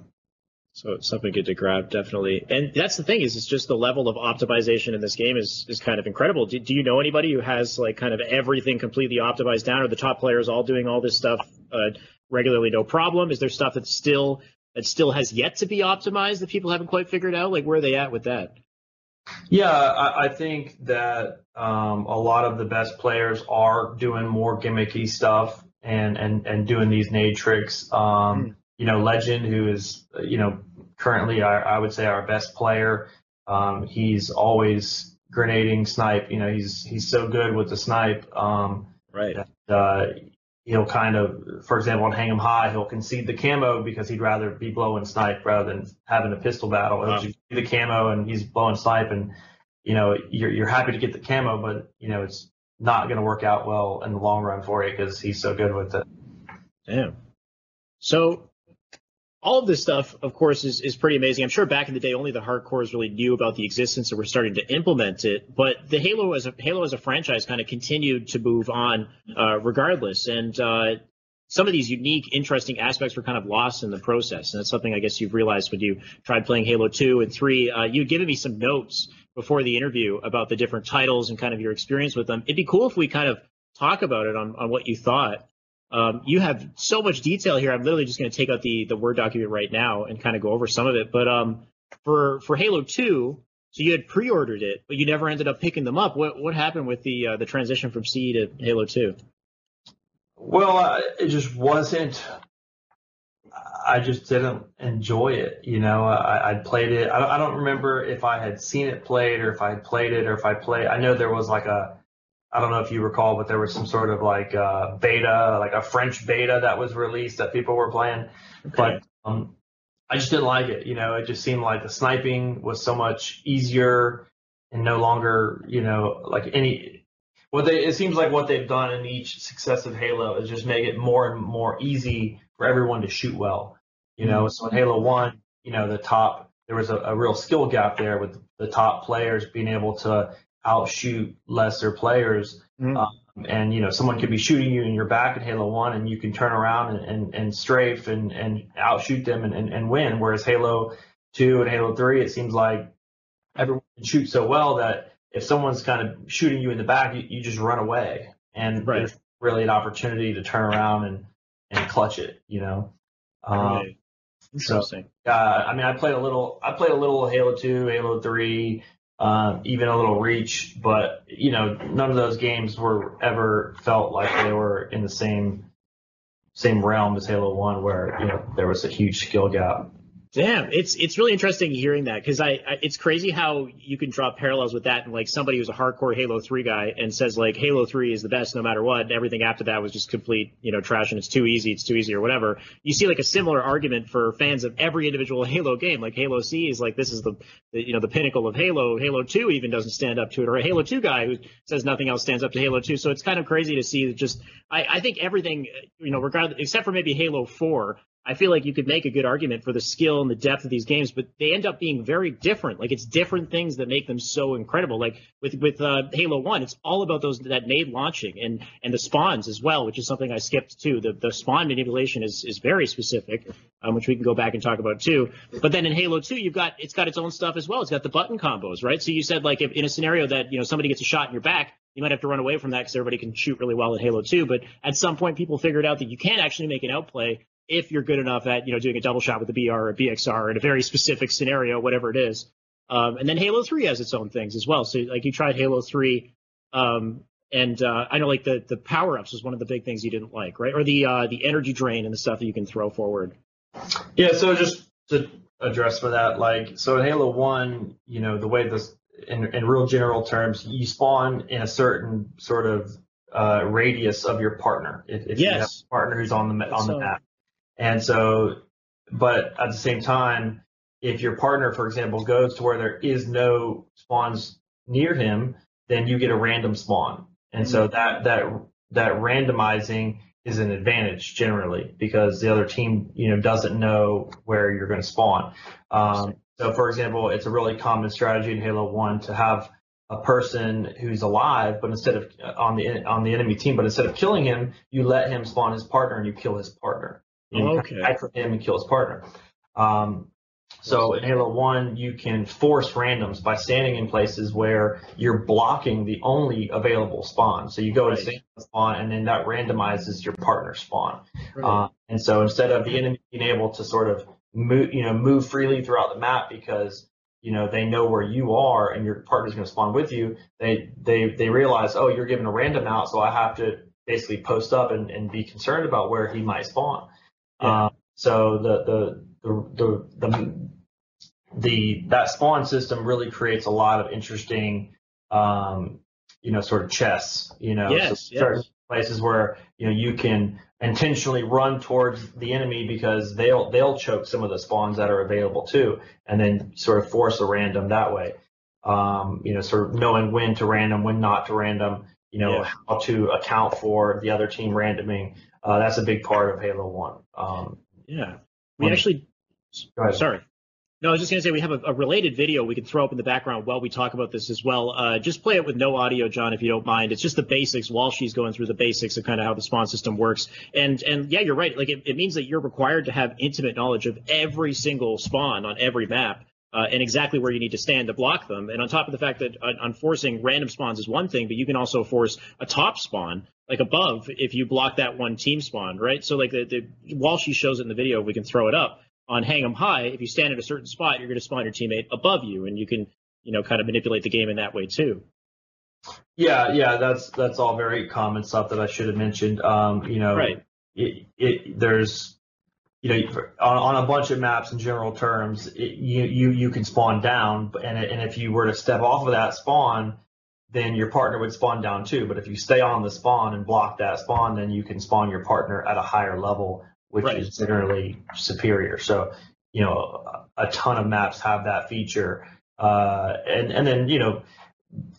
So it's something good to grab, definitely. And that's the thing is, it's just the level of optimization in this game is is kind of incredible. Do, do you know anybody who has like kind of everything completely optimized down? or the top players all doing all this stuff uh, regularly, no problem? Is there stuff that's still that still has yet to be optimized that people haven't quite figured out? Like where are they at with that? Yeah, I, I think that um, a lot of the best players are doing more gimmicky stuff and and and doing these nade tricks. Um, You know, Legend, who is you know currently our, I would say our best player. Um, he's always grenading snipe. You know, he's he's so good with the snipe. Um, Right. uh, he'll kind of, for example, on Hang 'em High, he'll concede the camo because he'd rather be blowing snipe rather than having a pistol battle. He'll Wow. just the camo and he's blowing snipe, and you know you're you're happy to get the camo, but you know it's not going to work out well in the long run for you because he's so good with it. Damn. So all of this stuff, of course, is, is pretty amazing. I'm sure back in the day, only the hardcores really knew about the existence and were starting to implement it. But the Halo as a Halo as a franchise kind of continued to move on, uh, regardless. And uh, some of these unique, interesting aspects were kind of lost in the process. And that's something I guess you've realized when you tried playing Halo 2 and 3. Uh, you'd given me some notes before the interview about the different titles and kind of your experience with them. It'd be cool if we kind of talk about it on, on what you thought. Um, you have so much detail here. I'm literally just going to take out the the Word document right now and kind of go over some of it. But um, for for Halo 2, so you had pre-ordered it, but you never ended up picking them up. What what happened with the uh, the transition from C to Halo 2? Well, uh, it just wasn't. I just didn't enjoy it. You know, I, I'd played it. I don't, I don't remember if I had seen it played or if I had played it or if I played. I know there was like a. I don't know if you recall, but there was some sort of like uh, beta, like a French beta that was released that people were playing. But um, I just didn't like it. You know, it just seemed like the sniping was so much easier and no longer, you know, like any. What they it seems like what they've done in each successive Halo is just make it more and more easy for everyone to shoot well. You know, so in Halo One, you know, the top there was a, a real skill gap there with the top players being able to outshoot lesser players. Mhm. Um, and you know, someone could be shooting you in your back in Halo One, and you can turn around and, and, and strafe and, and outshoot them and, and, and win. Whereas Halo Two and Halo Three, it seems like everyone can shoot so well that if someone's kind of shooting you in the back, you, you just run away, and Right. there's really an opportunity to turn around and and clutch it. You know. Um, Right. Interesting. uh, I mean, I played a little. I played a little Halo Two, Halo Three, um, even a little Reach, but you know, none of those games were ever felt like they were in the same same realm as Halo One, where you know there was a huge skill gap. Damn, it's it's really interesting hearing that because I, I it's crazy how you can draw parallels with that and like somebody who's a hardcore Halo Three guy and says like Halo Three is the best no matter what. And everything after that was just complete you know trash and it's too easy, it's too easy or whatever. You see like a similar argument for fans of every individual Halo game. Like Halo CE is like this is the, the you know the pinnacle of Halo. Halo Two even doesn't stand up to it, or a Halo Two guy who says nothing else stands up to Halo Two. So it's kind of crazy to see just I, I think everything you know regardless except for maybe Halo Four. I feel like you could make a good argument for the skill and the depth of these games, but they end up being very different. Like it's different things that make them so incredible. Like with with uh, Halo One, it's all about those that nade launching and and the spawns as well, which is something I skipped too. The the spawn manipulation is is very specific, um, which we can go back and talk about too. But then in Halo Two, you've got it's got its own stuff as well. It's got the button combos, right? So you said like if in a scenario that you know somebody gets a shot in your back, You might have to run away from that because everybody can shoot really well in Halo 2. But at some point, people figured out that you can't actually make an outplay if you're good enough at you know doing a double shot with the BR or BXR in a very specific scenario, whatever it is. Um, and then Halo 3 has its own things as well. So like you tried Halo 3, um, and uh, I know like the the power ups was one of the big things you didn't like, right? Or the uh, the energy drain and the stuff that you can throw forward. Yeah, so just to address for that, like so in Halo One, you know, the way this in, in real general terms, you spawn in a certain sort of uh, radius of your partner. If, if you have Yes. a partner who's on the on the map, and so, but at the same time, if your partner, for example, goes to where there is no spawns near him, then you get a random spawn, and so Mm-hmm. that that that randomizing is an advantage generally because the other team, you know, doesn't know where you're going to spawn. Um, so, for example, it's a really common strategy in Halo One to have a person who's alive, but instead of on the on the enemy team, but instead of killing him, you let him spawn his partner and you kill his partner. You know, you Okay. from him and kill his partner. Um, so in Halo One, you can force randoms by standing in places where you're blocking the only available spawn. So you go and stand the spawn, and then that randomizes your partner spawn. Right. Uh, and so instead of the enemy being able to sort of move, you know, move freely throughout the map because you know they know where you are and your partner's going to spawn with you, they they they realize, oh, you're giving a random out, so I have to basically post up and, and be concerned about where he might spawn. Yeah. Um, so the the the the, the the that spawn system really creates a lot of interesting um, you know sort of chess you know Yes, so certain yes. places where you know you can intentionally run towards the enemy because they'll they'll choke some of the spawns that are available too and then sort of force a random that way um, you know sort of knowing when to random when not to random you know Yeah. how to account for the other team randoming uh, that's a big part of halo 1 um, Yeah. We One- actually, go ahead. sorry. No, I was just going to say we have a, a related video we could throw up in the background while we talk about this as well. Uh, just play it with no audio, John, if you don't mind. It's just the basics while she's going through the basics of kind of how the spawn system works. And and yeah, you're right. Like it, it means that you're required to have intimate knowledge of every single spawn on every map. Uh, and exactly where you need to stand to block them. And on top of the fact that uh, on forcing random spawns is one thing, but you can also force a top spawn, like above, if you block that one team spawn, right? So like the, the while she shows it in the video, we can throw it up on hang 'em high. If you stand at a certain spot, you're going to spawn your teammate above you, and you can you know kind of manipulate the game in that way too. Yeah, yeah, that's that's all very common stuff that I should have mentioned. Um, you know, Right. It, it there's you know on, on a bunch of maps in general terms, it, you you you can spawn down, but- and and if you were to step off of that spawn, then your partner would spawn down too. But if you stay on the spawn and block that spawn, then you can spawn your partner at a higher level, which Right. is generally superior. So you know, a, a ton of maps have that feature, uh, and and then you know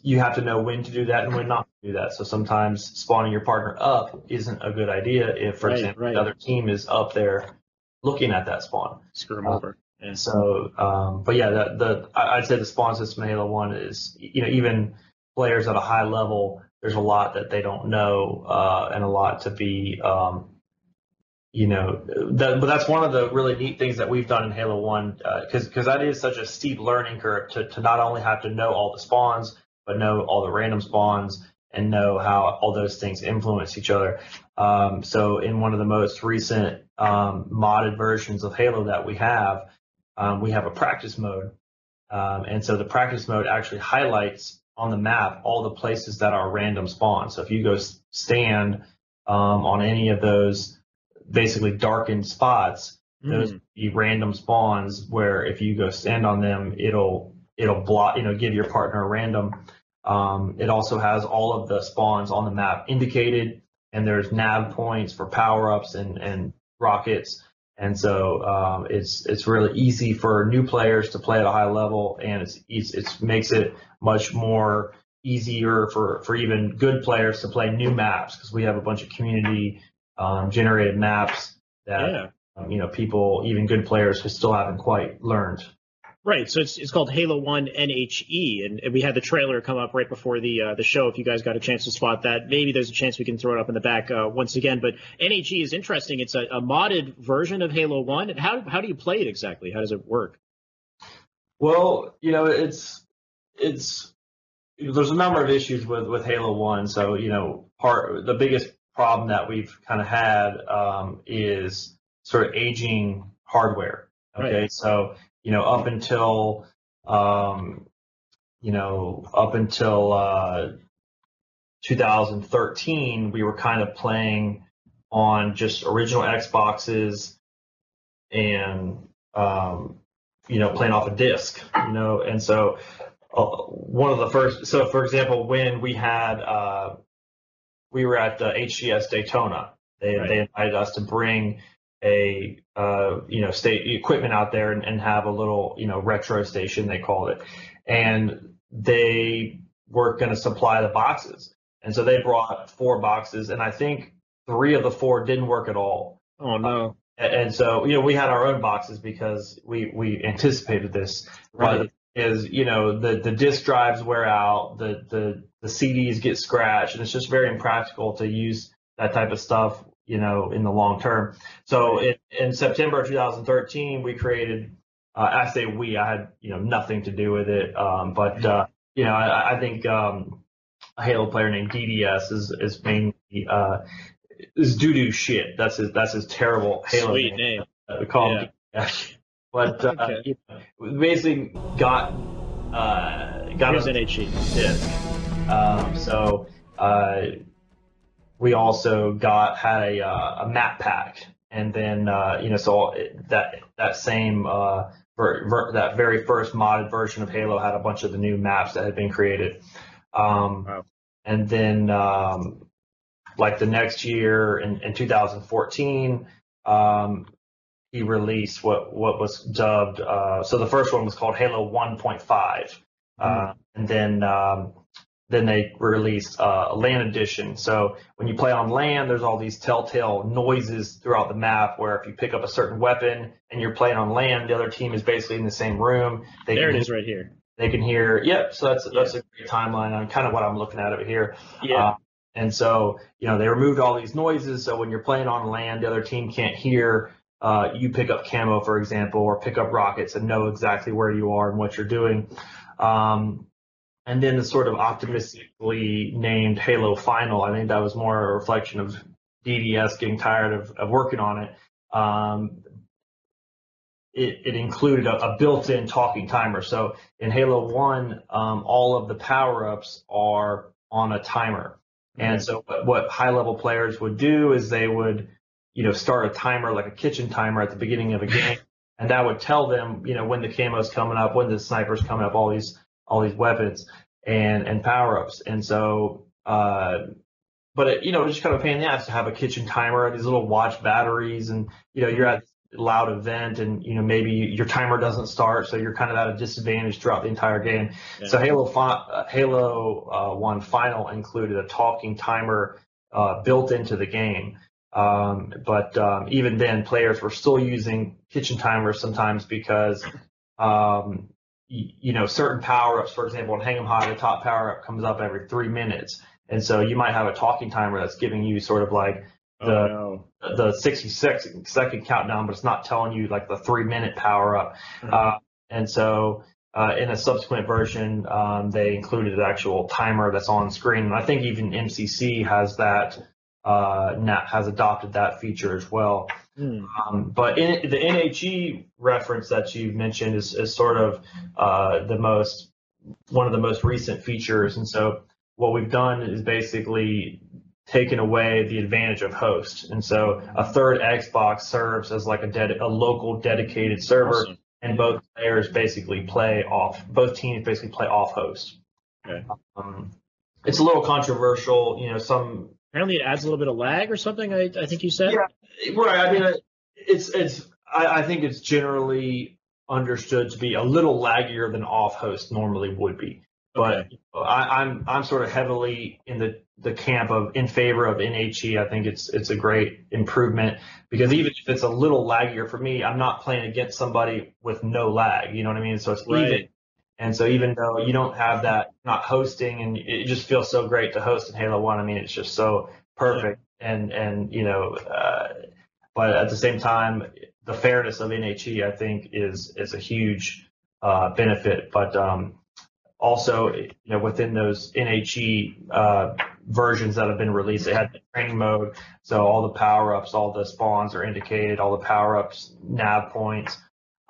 you have to know when to do that and when not to do that. So sometimes spawning your partner up isn't a good idea if, for Right, example, right. the other team is up there looking at that spawn. Screw them Uh, over. Yeah. And so, um, but yeah, the, the I'd say the spawn system in Halo One is, you know, even players at a high level, there's a lot that they don't know uh, and a lot to be, um, you know, that, but that's one of the really neat things that we've done in Halo One because because that is such a steep learning curve to to not only have to know all the spawns but know all the random spawns and know how all those things influence each other. Um, so in one of the most recent um, modded versions of Halo that we have, um, we have a practice mode. Um, and so the practice mode actually highlights on the map all the places that are random spawns. So if you go stand um, on any of those basically darkened spots, those Mm. would be random spawns where if you go stand on them, it'll it'll block, you know, give your partner a random. Um, it also has all of the spawns on the map indicated, and there's nav points for power ups and and rockets. And so um, it's it's really easy for new players to play at a high level, and it's it's, it's makes it much more easier for for even good players to play new maps because we have a bunch of community um, generated maps that Yeah. um, you know people even good players who still haven't quite learned. Right. So it's it's called Halo One NHE, and, and we had the trailer come up right before the uh, the show. If you guys got a chance to spot that, maybe there's a chance we can throw it up in the back uh, once again. But NHE is interesting. It's a, a modded version of Halo One. And how how do you play it exactly? How does it work? Well, you know, it's it's there's a number of issues with with Halo One. So you know, part the biggest problem that we've kind of had um, is sort of aging hardware. Okay, Right. so you know, up until um, you know, up until uh, 2013, we were kind of playing on just original Xboxes and um, you know playing off a disc, you know, and so uh, one of the first. So for example, when we had uh, we were at the HGS Daytona, they Right. they invited us to bring a uh, you know state equipment out there and, and have a little you know retro station they called it, and they were going to supply the boxes, and so they brought four boxes, and I think three of the four didn't work at all. Oh no. And and so, you know, we had our own boxes because we, we anticipated this. Right. But is, you know, the, the disk drives wear out, the, the, the CDs get scratched, and it's just very impractical to use that type of stuff, you know, in the long term. So in, in September of 2013, we created, uh, I say we, I had, you know, nothing to do with it. Um, but, uh, you know, I, I think, um, a Halo player named DDS is, is mainly, uh, is doo doo shit. That's his, that's his terrible Halo Sweet name. uh, we call him DDS. But, uh, Okay. you know, we basically got, uh, got Here's him NHE. disc. Um, so uh, we also got had a, uh, a map pack, and then uh, you know so that that same uh, ver, ver, that very first modded version of Halo had a bunch of the new maps that had been created. Um, Wow. And then um, like the next year in, in 2014. Um, he released what what was dubbed. Uh, so the first one was called Halo 1.5, uh, and then um, then they released uh, a LAN edition. So when you play on LAN, there's all these telltale noises throughout the map. Where if you pick up a certain weapon and you're playing on LAN, the other team is basically in the same room. They There can, it is right here. They can hear. Yep. So that's that's a great timeline on kind of what I'm looking at over here. Yeah. Uh, and so, you know, they removed all these noises. So when you're playing on LAN, the other team can't hear uh, you pick up camo, for example, or pick up rockets and know exactly where you are and what you're doing. Um, and then the sort of optimistically named Halo Final, I think that was more a reflection of DDS getting tired of, of working on it. Um, it, it included a, a built-in talking timer. So in Halo 1, um, all of the power-ups are on a timer. And so what, what high level players would do is they would, you know, start a timer like a kitchen timer at the beginning of a game, and that would tell them, you know, when the camo's coming up, when the sniper's coming up, all these all these weapons and and power ups. And so, uh, but it, you know, it's just kind of a pain in the ass to have a kitchen timer, these little watch batteries, and you know, you're at a loud event, and you know, maybe your timer doesn't start, so you're kind of at a disadvantage throughout the entire game. Yeah. So Halo fi- uh, Halo uh, One Final included a talking timer uh, built into the game. Um, but um, even then, players were still using kitchen timers sometimes because um, you know certain power ups, for example, in Hang 'em High, the top power up comes up every three minutes, and so you might have a talking timer that's giving you sort of like oh the no. the 66 second countdown, but it's not telling you like the three minute power up. Mhm. Uh, and so uh, in a subsequent version, um, they included an actual timer that's on screen. And I think even MCC has that, uh, has adopted that feature as well. Hmm. Um, but in, the NHE reference that you've mentioned is, is sort of uh, the most one of the most recent features. And so what we've done is basically taken away the advantage of host. And so a third Xbox serves as like a ded- a local dedicated server, Awesome. and both players basically play off. Both teams basically play off host. Okay. Um, it's a little controversial, you know. Some Apparently, it adds a little bit of lag or something. I, I think you said. Yeah. Right. I mean, it's it's. I, I think it's generally understood to be a little laggier than off host normally would be. But Okay. I, I'm I'm sort of heavily in the the camp of in favor of NHE. I think it's it's a great improvement because even if it's a little laggier for me, I'm not playing against somebody with no lag. You know what I mean? So it's Right. even. And so even though you don't have that, not hosting, and it just feels so great to host in Halo One. I mean, it's just so perfect. And and you know, uh, but at the same time, the fairness of NHE, I think, is is a huge uh, benefit. But um, also, you know, within those NHE uh, versions that have been released, they had the training mode, so all the power ups, all the spawns are indicated, all the power ups, nav points.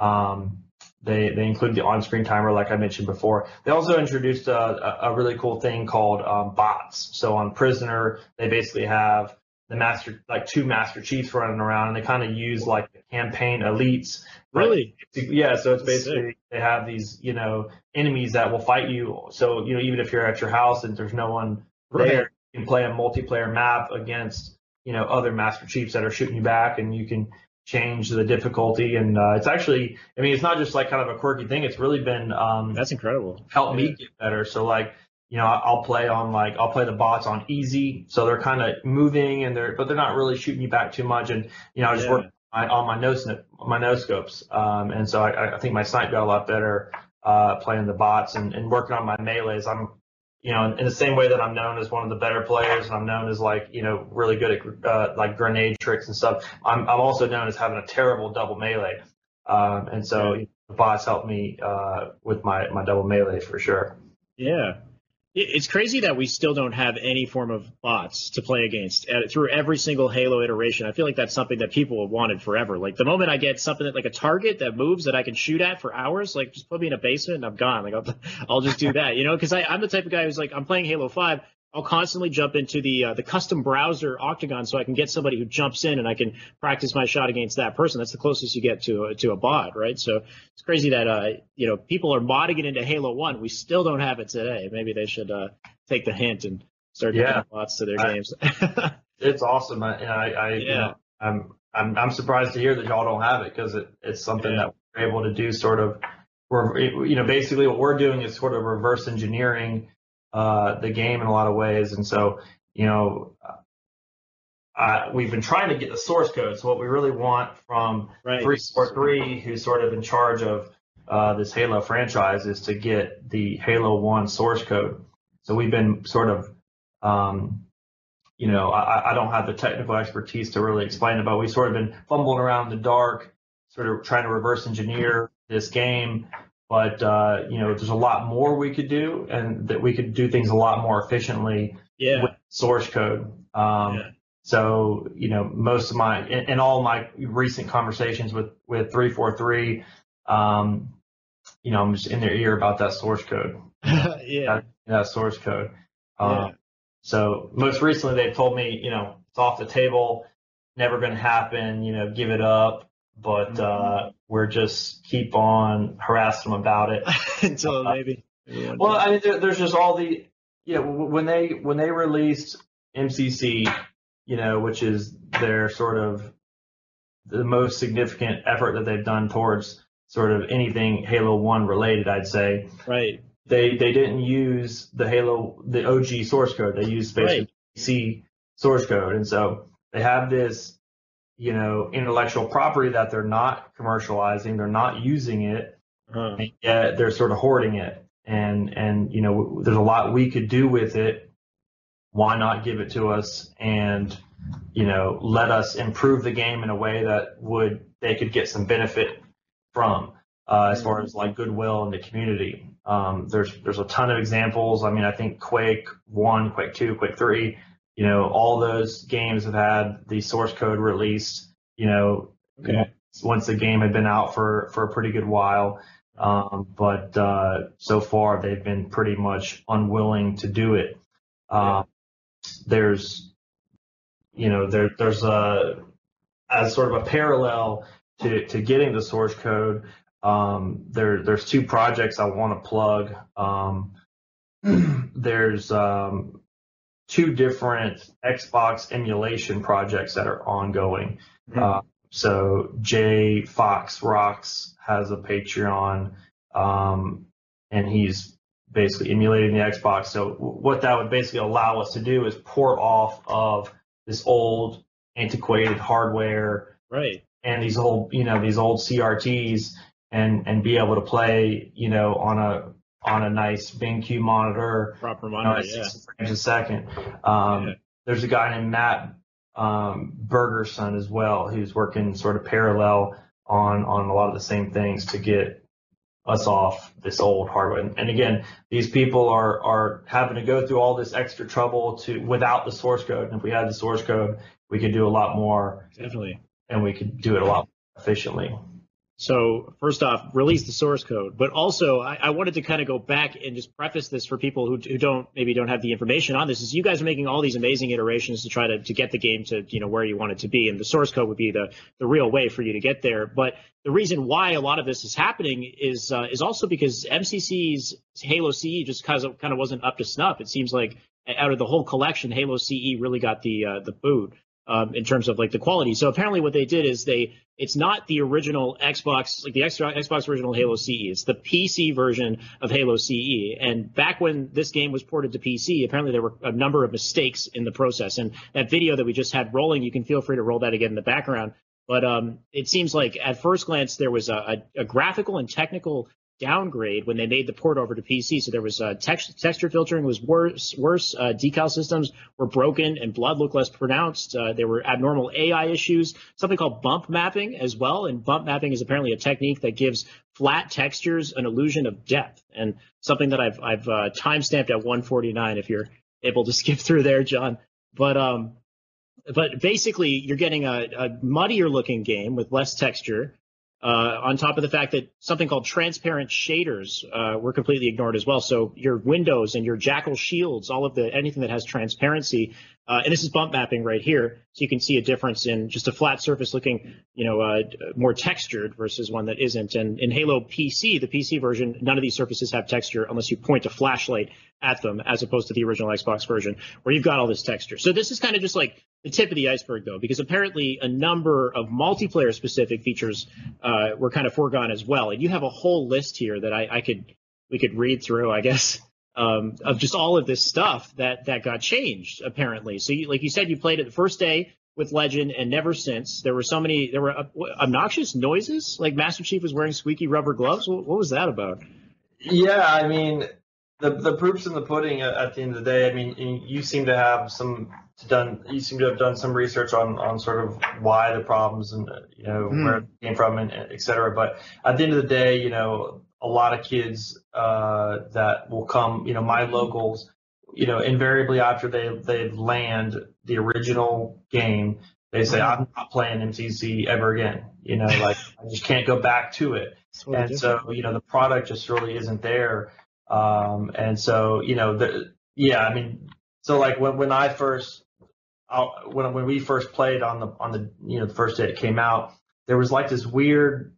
Um, they they include the on-screen timer, like I mentioned before. They also introduced a, a, really cool thing called um, bots. So on Prisoner, they basically have the master, like two Master Chiefs running around, and they kind of use like the campaign elites. Really? Yeah. So it's That's sick. basically they have these, you know, enemies that will fight you. So you know, even if you're at your house and there's no one Right. there, you can play a multiplayer map against, you know, other Master Chiefs that are shooting you back, and you can change the difficulty. And uh, it's actually, I mean, it's not just like kind of a quirky thing. It's really been um, That's incredible. helped me get better. So like, you know, I'll play on like I'll play the bots on easy, so they're kind of moving and they're but they're not really shooting you back too much. And you know, I just Yeah. work my, on my no snip, my no scopes, um, and so I, I think my snipe got a lot better uh, playing the bots and, and working on my melees. I'm you know, in the same way that I'm known as one of the better players, and I'm known as like, you know, really good at uh, like grenade tricks and stuff. I'm, I'm also known as having a terrible double melee, um, and so the bots helped me uh, with my my double melee for sure. Yeah. It- It's crazy that we still don't have any form of bots to play against uh, through every single Halo iteration. I feel like that's something that people have wanted forever. Like the moment I get something that, like a target that moves that I can shoot at for hours, like just put me in a basement and I'm gone. Like I'll, I'll just do that, you know? Because I'm the type of guy who's like, I'm playing Halo Five. I'll constantly jump into the uh, the custom browser Octagon so I can get somebody who jumps in and I can practice my shot against that person. That's the closest you get to a, to a bot, right? So it's crazy that uh, you know people are modding it into Halo One. We still don't have it today. Maybe they should uh, take the hint and start Yeah. adding bots to their I- games. It's awesome. I, I, I you Yeah. know, I'm, I'm, I'm surprised to hear that y'all don't have it because it, it's something Yeah. that we're able to do sort of, we're, you know, basically what we're doing is sort of reverse engineering, uh, the game in a lot of ways. And so, you know, uh, we've been trying to get the source code. So what we really want from right. 343, who's sort of in charge of uh, this Halo franchise, is to get the Halo 1 source code. So we've been sort of, um, you know, I, I don't have the technical expertise to really explain it, but we've sort of been fumbling around in the dark, sort of trying to reverse engineer this game. But, uh, you know, there's a lot more we could do, and that we could do things a lot more efficiently Yeah. with source code. Um, Yeah. So, you know, most of my, in, in all my recent conversations with, with 343, um, you know, I'm just in their ear about that source code, yeah. that source code. Yeah. Um, so most recently they've told me, you know, it's off the table, never going to happen, you know, give it up. But, Mm-hmm. uh, we're just keep on harassing them about it. Until maybe. maybe Well. I mean, there, there's just all the, you know, when they when they released MCC, you know, which is their sort of the most significant effort that they've done towards sort of anything Halo One related, I'd say right. they they didn't use the Halo the OG source code. They used basically C source code, and so they have this, you know, intellectual property that they're not commercializing. They're not using it Uh, and yet they're sort of hoarding it. And and you know, there's a lot we could do with it. Why not give it to us and you know let us improve the game in a way that would they could get some benefit from uh, as far as like goodwill in the community. Um, there's there's a ton of examples. I mean, I think Quake One, Quake Two, Quake Three. You know, all those games have had the source code released. You know, okay. once the game had been out for for a pretty good while. Um, but uh, so far they've been pretty much unwilling to do it. Um, There's, you know, there there's a as sort of a parallel to to getting the source code. Um, there there's two projects I want to plug. Um, there's um, two different Xbox emulation projects that are ongoing. Uh, so JayFoxRox has a Patreon, um, and he's basically emulating the Xbox. So what that would basically allow us to do is port off of this old antiquated hardware Right. and these old, you know, these old CRTs and and be able to play, you know, on a on a nice BenQ monitor Proper you know, monitor. at Yeah. 60 frames a second. Um, Yeah. There's a guy named Matt um, Borgerson as well, who's working sort of parallel on on a lot of the same things to get us off this old hardware. And, and again, these people are are having to go through all this extra trouble to without the source code. And if we had the source code, we could do a lot more Definitely. and we could do it a lot more efficiently. So first off, release the source code, but also I, I wanted to kind of go back and just preface this for people who, who don't maybe don't have the information on this. Is you guys are making all these amazing iterations to try to, to get the game to you know where you want it to be, and the source code would be the the real way for you to get there. But the reason why a lot of this is happening is uh, is also because MCC's Halo CE just kind of kind of wasn't up to snuff. It seems like out of the whole collection, Halo CE really got the uh, the boot um, in terms of like the quality. So apparently, what they did is they it's not the original Xbox like the Xbox original Halo CE. It's the PC version of Halo CE. And back when this game was ported to PC, apparently there were a number of mistakes in the process. And that video that we just had rolling, you can feel free to roll that again in the background. But um, it seems like at first glance there was a, a, a graphical and technical downgrade when they made the port over to PC. So there was uh, text, texture filtering was worse. Worse uh, decal systems were broken and blood looked less pronounced. Uh, there were abnormal AI issues. Something called bump mapping as well. And bump mapping is apparently a technique that gives flat textures an illusion of depth. And something that I've I've uh, at 149 if you're able to skip through there, John. But um, but basically you're getting a, a muddier looking game with less texture. Uh, on top of the fact that something called transparent shaders uh, were completely ignored as well. So your windows and your jackal shields, all of the anything that has transparency, uh, and this is bump mapping right here, so you can see a difference in just a flat surface looking, you know, uh, more textured versus one that isn't. And in Halo PC, the PC version, none of these surfaces have texture unless you point a flashlight at them, as opposed to the original Xbox version where you've got all this texture. So this is kind of just like the tip of the iceberg, though, because apparently a number of multiplayer specific features uh, were kind of foregone as well. And you have a whole list here that I, I could we could read through, I guess, um, of just all of this stuff that that got changed apparently. So, you, like you said, you played it the first day with Legend and never since. There were so many there were obnoxious noises, like Master Chief was wearing squeaky rubber gloves. What, what was that about? Yeah, I mean, the the proof's in the pudding at, at the end of the day. I mean, you seem to have some done you seem to have done some research on on sort of why the problems and you know Mm. where it came from and et cetera. But at the end of the day, you know, a lot of kids uh, that will come, you know, my locals, you know, invariably after they they land the original game, they say I'm not playing MCC ever again. You know, like I just can't go back to it of and different. so you know the product just really isn't there um and so you know the yeah i mean so like when when i first i when when we first played on the on the you know the first day it came out there was like this weird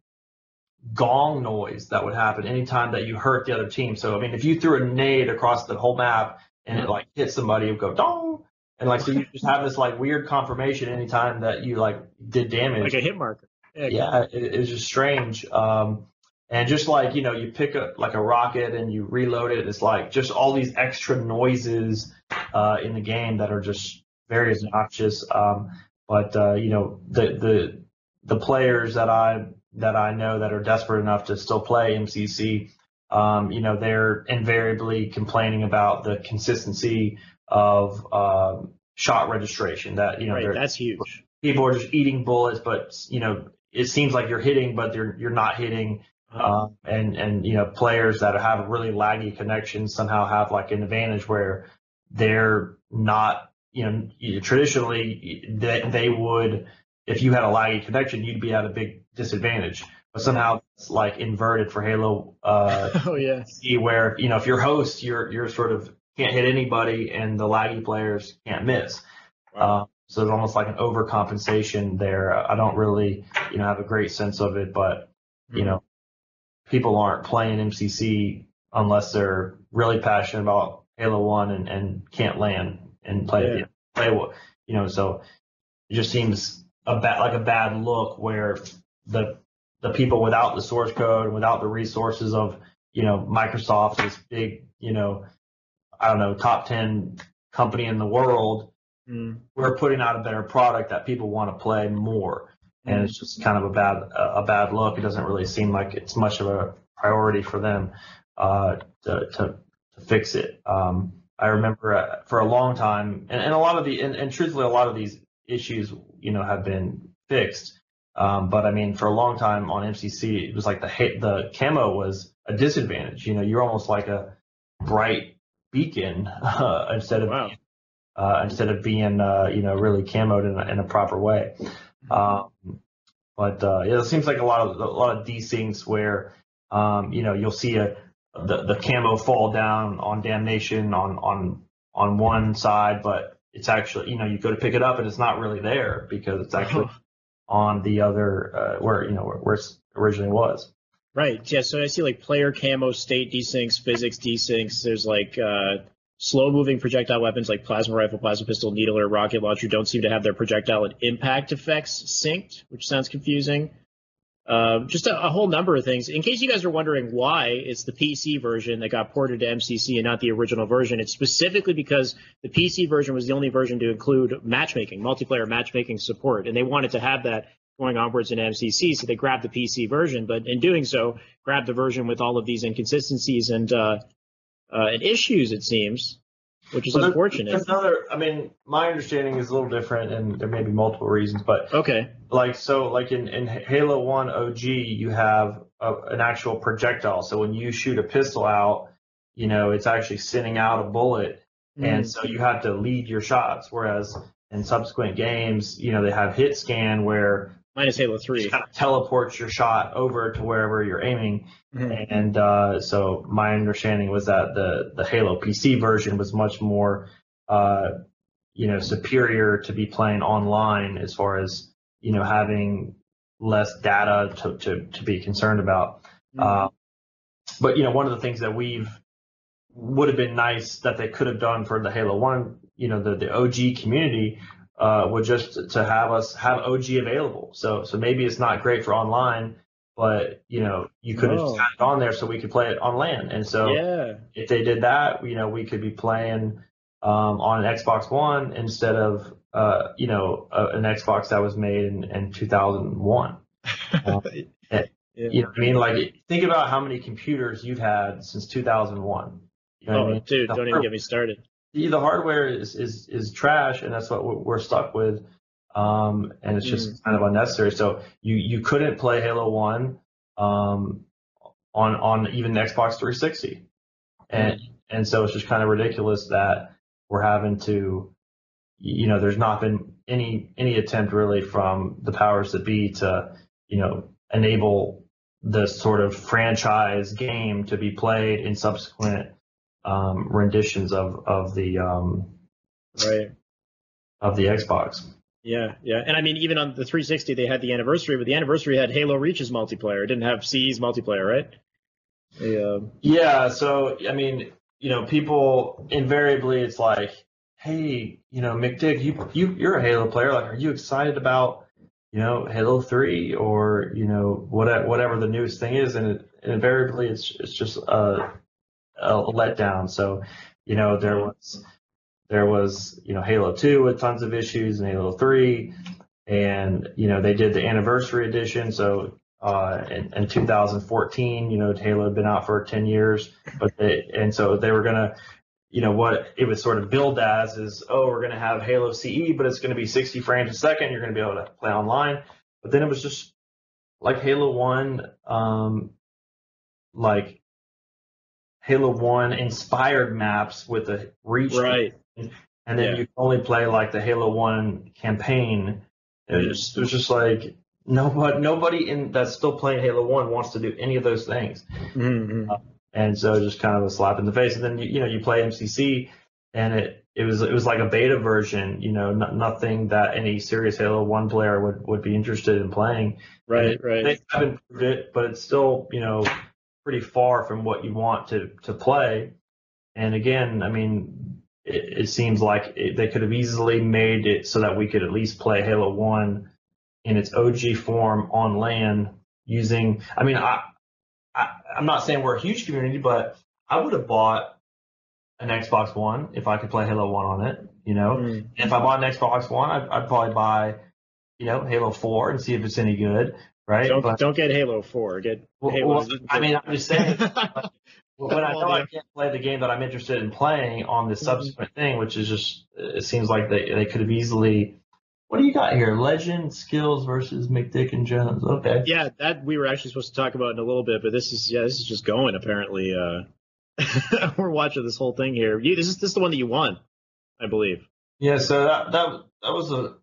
gong noise that would happen anytime that you hurt the other team. So i mean if you threw a nade across the whole map and it like hit somebody it would go dong. And like so you just have this like weird confirmation anytime that you like did damage. Like a hit marker. yeah, it, it was just strange. Um, and just like you know, you pick up like a rocket and you reload it. It's like just all these extra noises uh, in the game that are just very obnoxious. Um, but uh, you know, the the the players that I that I know that are desperate enough to still play MCC, um, you know, they're invariably complaining about the consistency of um, shot registration. That you know, right, that's huge. people are just eating bullets, but you know, it seems like you're hitting, but you're you're not hitting. Um, and and you know, players that have a really laggy connection somehow have like an advantage where they're not. You know, traditionally they they would if you had a laggy connection, you'd be at a big disadvantage. But somehow it's like inverted for Halo uh, oh see where you know if you're host, you're you're sort of can't hit anybody, and the laggy players can't miss. Uh, so it's almost like an overcompensation there. I don't really you know have a great sense of it, but you know people aren't playing MCC unless they're really passionate about Halo One and, and can't LAN and play Yeah. play you know. So it just seems a bad like a bad look where the the people without the source code and without the resources of you know Microsoft, this big you know I don't know top ten company in the world, Mm. we're putting out a better product that people want to play more, and it's just kind of a bad a bad look. It doesn't really seem like it's much of a priority for them uh, to, to to fix it. Um, I remember uh, for a long time, and, and a lot of the and, and truthfully, a lot of these issues you know have been fixed. Um, but I mean, for a long time on MCC, it was like the the camo was a disadvantage. You know, you're almost like a bright beacon uh, instead of Wow. uh, instead of being uh, you know really camoed in a, in a proper way. Um, but uh, yeah, it seems like a lot of a lot of desyncs where um, you know you'll see a the, the camo fall down on damnation on on on one side, but it's actually you know you go to pick it up and it's not really there because it's actually on the other uh, where you know where, where it originally was. Right. Yeah. So I see like player camo, state desyncs, physics desyncs. There's like uh, slow moving projectile weapons like plasma rifle, plasma pistol, needler, or rocket launcher don't seem to have their projectile and impact effects synced, which sounds confusing. Um, just a, a whole number of things. In case you guys are wondering why it's the PC version that got ported to MCC and not the original version, it's specifically because the PC version was the only version to include matchmaking, multiplayer matchmaking support, and they wanted to have that going onwards in MCC, so they grabbed the PC version, but in doing so, grabbed the version with all of these inconsistencies and uh, uh, and issues, it seems, which is Well, unfortunate. There's another. I mean, my understanding is a little different, and there may be multiple reasons, but Okay. like so like in, in halo 1 og you have a, an actual projectile so when you shoot a pistol out you know it's actually sending out a bullet and so you have to lead your shots whereas in subsequent games you know they have hit scan where Minus Halo you 3. kind of teleports your shot over to wherever you're aiming Mhm. and uh, so my understanding was that the the Halo PC version was much more, uh, you know, superior to be playing online as far as you know having less data to to, to be concerned about. Uh, but you know, one of the things that we've would have been nice that they could have done for the Halo One, you know, the the OG community. Uh, would just to have us have OG available. So so maybe it's not great for online, but you know you could have Oh. just had it on there so we could play it on LAN. And so yeah. if they did that, you know, we could be playing um, on an Xbox One instead of uh, you know a, an Xbox that was made in, in 2001. Yeah. You know what I mean? Like think about how many computers you've had since 2001. You know what I Oh, mean? dude, don't even get me started. The the hardware is, is is trash, and that's what we're stuck with. Um, and it's just kind of unnecessary. So you you couldn't play Halo One um, on on even the Xbox 360, and and so it's just kind of ridiculous that we're having to, you know, there's not been any any attempt really from the powers that be to, you know, enable this sort of franchise game to be played in subsequent um, renditions of of the um, Right. of the Xbox. Yeah, yeah. And I mean, even on the 360, they had the anniversary, but the anniversary had Halo Reach's multiplayer. It didn't have CE's multiplayer, right? They, uh, Yeah, so I mean, you know, people invariably it's like, hey, you know, McDick, you you you're a Halo player. Like, are you excited about you know Halo Three or you know whatever whatever the newest thing is? And, it, invariably, it's it's just a, a letdown. So, you know, there was there was you know Halo Two with tons of issues and Halo Three, and you know they did the anniversary edition. So uh, in, in 2014, you know Halo had been out for 10 years, but they and so they were gonna, you know what it was sort of billed as is oh we're gonna have Halo CE, but it's gonna be 60 frames a second. You're gonna be able to play online, but then it was just like Halo One, um, like Halo One inspired maps with a reach right. and then Yeah. you only play like the Halo One campaign. It was just, it was just like nobody, nobody in that's still playing Halo One wants to do any of those things, Mm-hmm. and so just kind of a slap in the face. And then you, you know you play MCC, and it it was it was like a beta version, you know, no, nothing that any serious Halo One player would would be interested in playing. Right, right. They haven't improved it, but it's still you know pretty far from what you want to to play. And again, I mean, it, it seems like it, they could have easily made it so that we could at least play Halo One in its OG form on LAN using. I mean, I, I I'm not saying we're a huge community, but I would have bought an Xbox One if I could play Halo One on it. You know, Mm. if I bought an Xbox One, I'd, I'd probably buy, you know, Halo Four and see if it's any good, right? Don't But- don't get Halo 4. Get well, Halo. well, I mean, I'm just saying. when I know I can't play the game that I'm interested in playing on the subsequent thing, which is just it seems like they they could have easily what do you got here? Legend skills versus McDick and Jones. Okay. Yeah, that we were actually supposed to talk about in a little bit, but this is yeah, this is just going apparently. Uh, we're watching this whole thing here. You, this is this is the one that you won, I believe. Yeah, so that that that was a.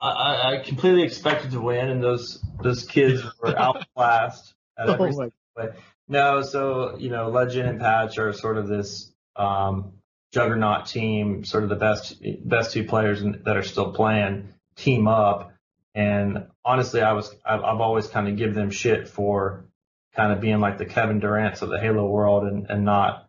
I, I completely expected to win, and those those kids were outclassed at every Oh way. No, so you know, Legend and Patch are sort of this um, juggernaut team, sort of the best best two players in, that are still playing team up. And honestly, I was I've, I've always kind of give them shit for kind of being like the Kevin Durant's of the Halo world and and not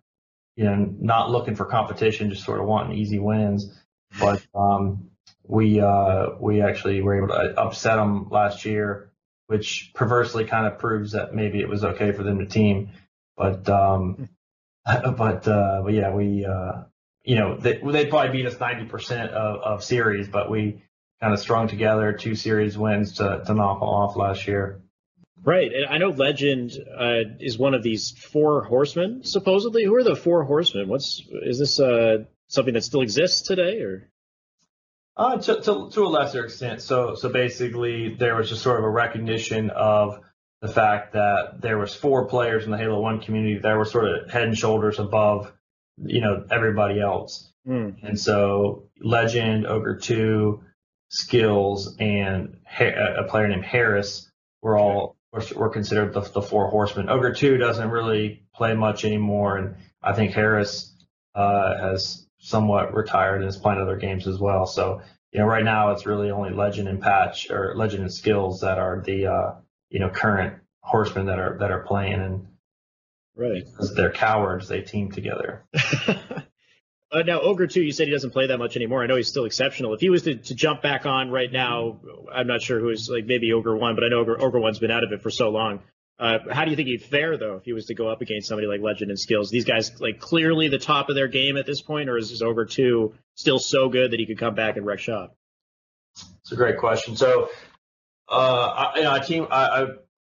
you know not looking for competition, just sort of wanting easy wins. But um, we uh, we actually were able to upset them last year, which perversely kind of proves that maybe it was okay for them to team. But um, but uh, but yeah, we uh, you know they they'd probably beat us 90% of, of series, but we kind of strung together two series wins to to knock them off last year. Right, and I know Legend uh, is one of these four horsemen. Supposedly, who are the four horsemen? What's is this uh, something that still exists today, or? Uh, to, to, to a lesser extent. So, so basically, there was just sort of a recognition of the fact that there was four players in the Halo One community that were sort of head and shoulders above, you know, everybody else. Hmm. And so, Legend, Ogre Two, Skills, and Ha- a player named Harris were all were, were considered the, the four horsemen. Ogre Two doesn't really play much anymore, and I think Harris uh, has somewhat retired and is playing other games as well. So, you know, right now it's really only Legend and Patch or Legend and Skills that are the uh, you know current horsemen that are that are playing, and Right. because they're cowards, they team together. uh, now, Ogre 2, you said he doesn't play that much anymore. I know he's still exceptional. If he was to, to jump back on right now, I'm not sure who's like maybe Ogre 1, but I know Ogre, Ogre 1's been out of it for so long. Uh, how do you think he'd fare, though, if he was to go up against somebody like Legend and Skills? These guys, like, clearly the top of their game at this point, or is this Ogre 2 still so good that he could come back and wreck shop? It's a great question. So, uh, I, you know, I team I, I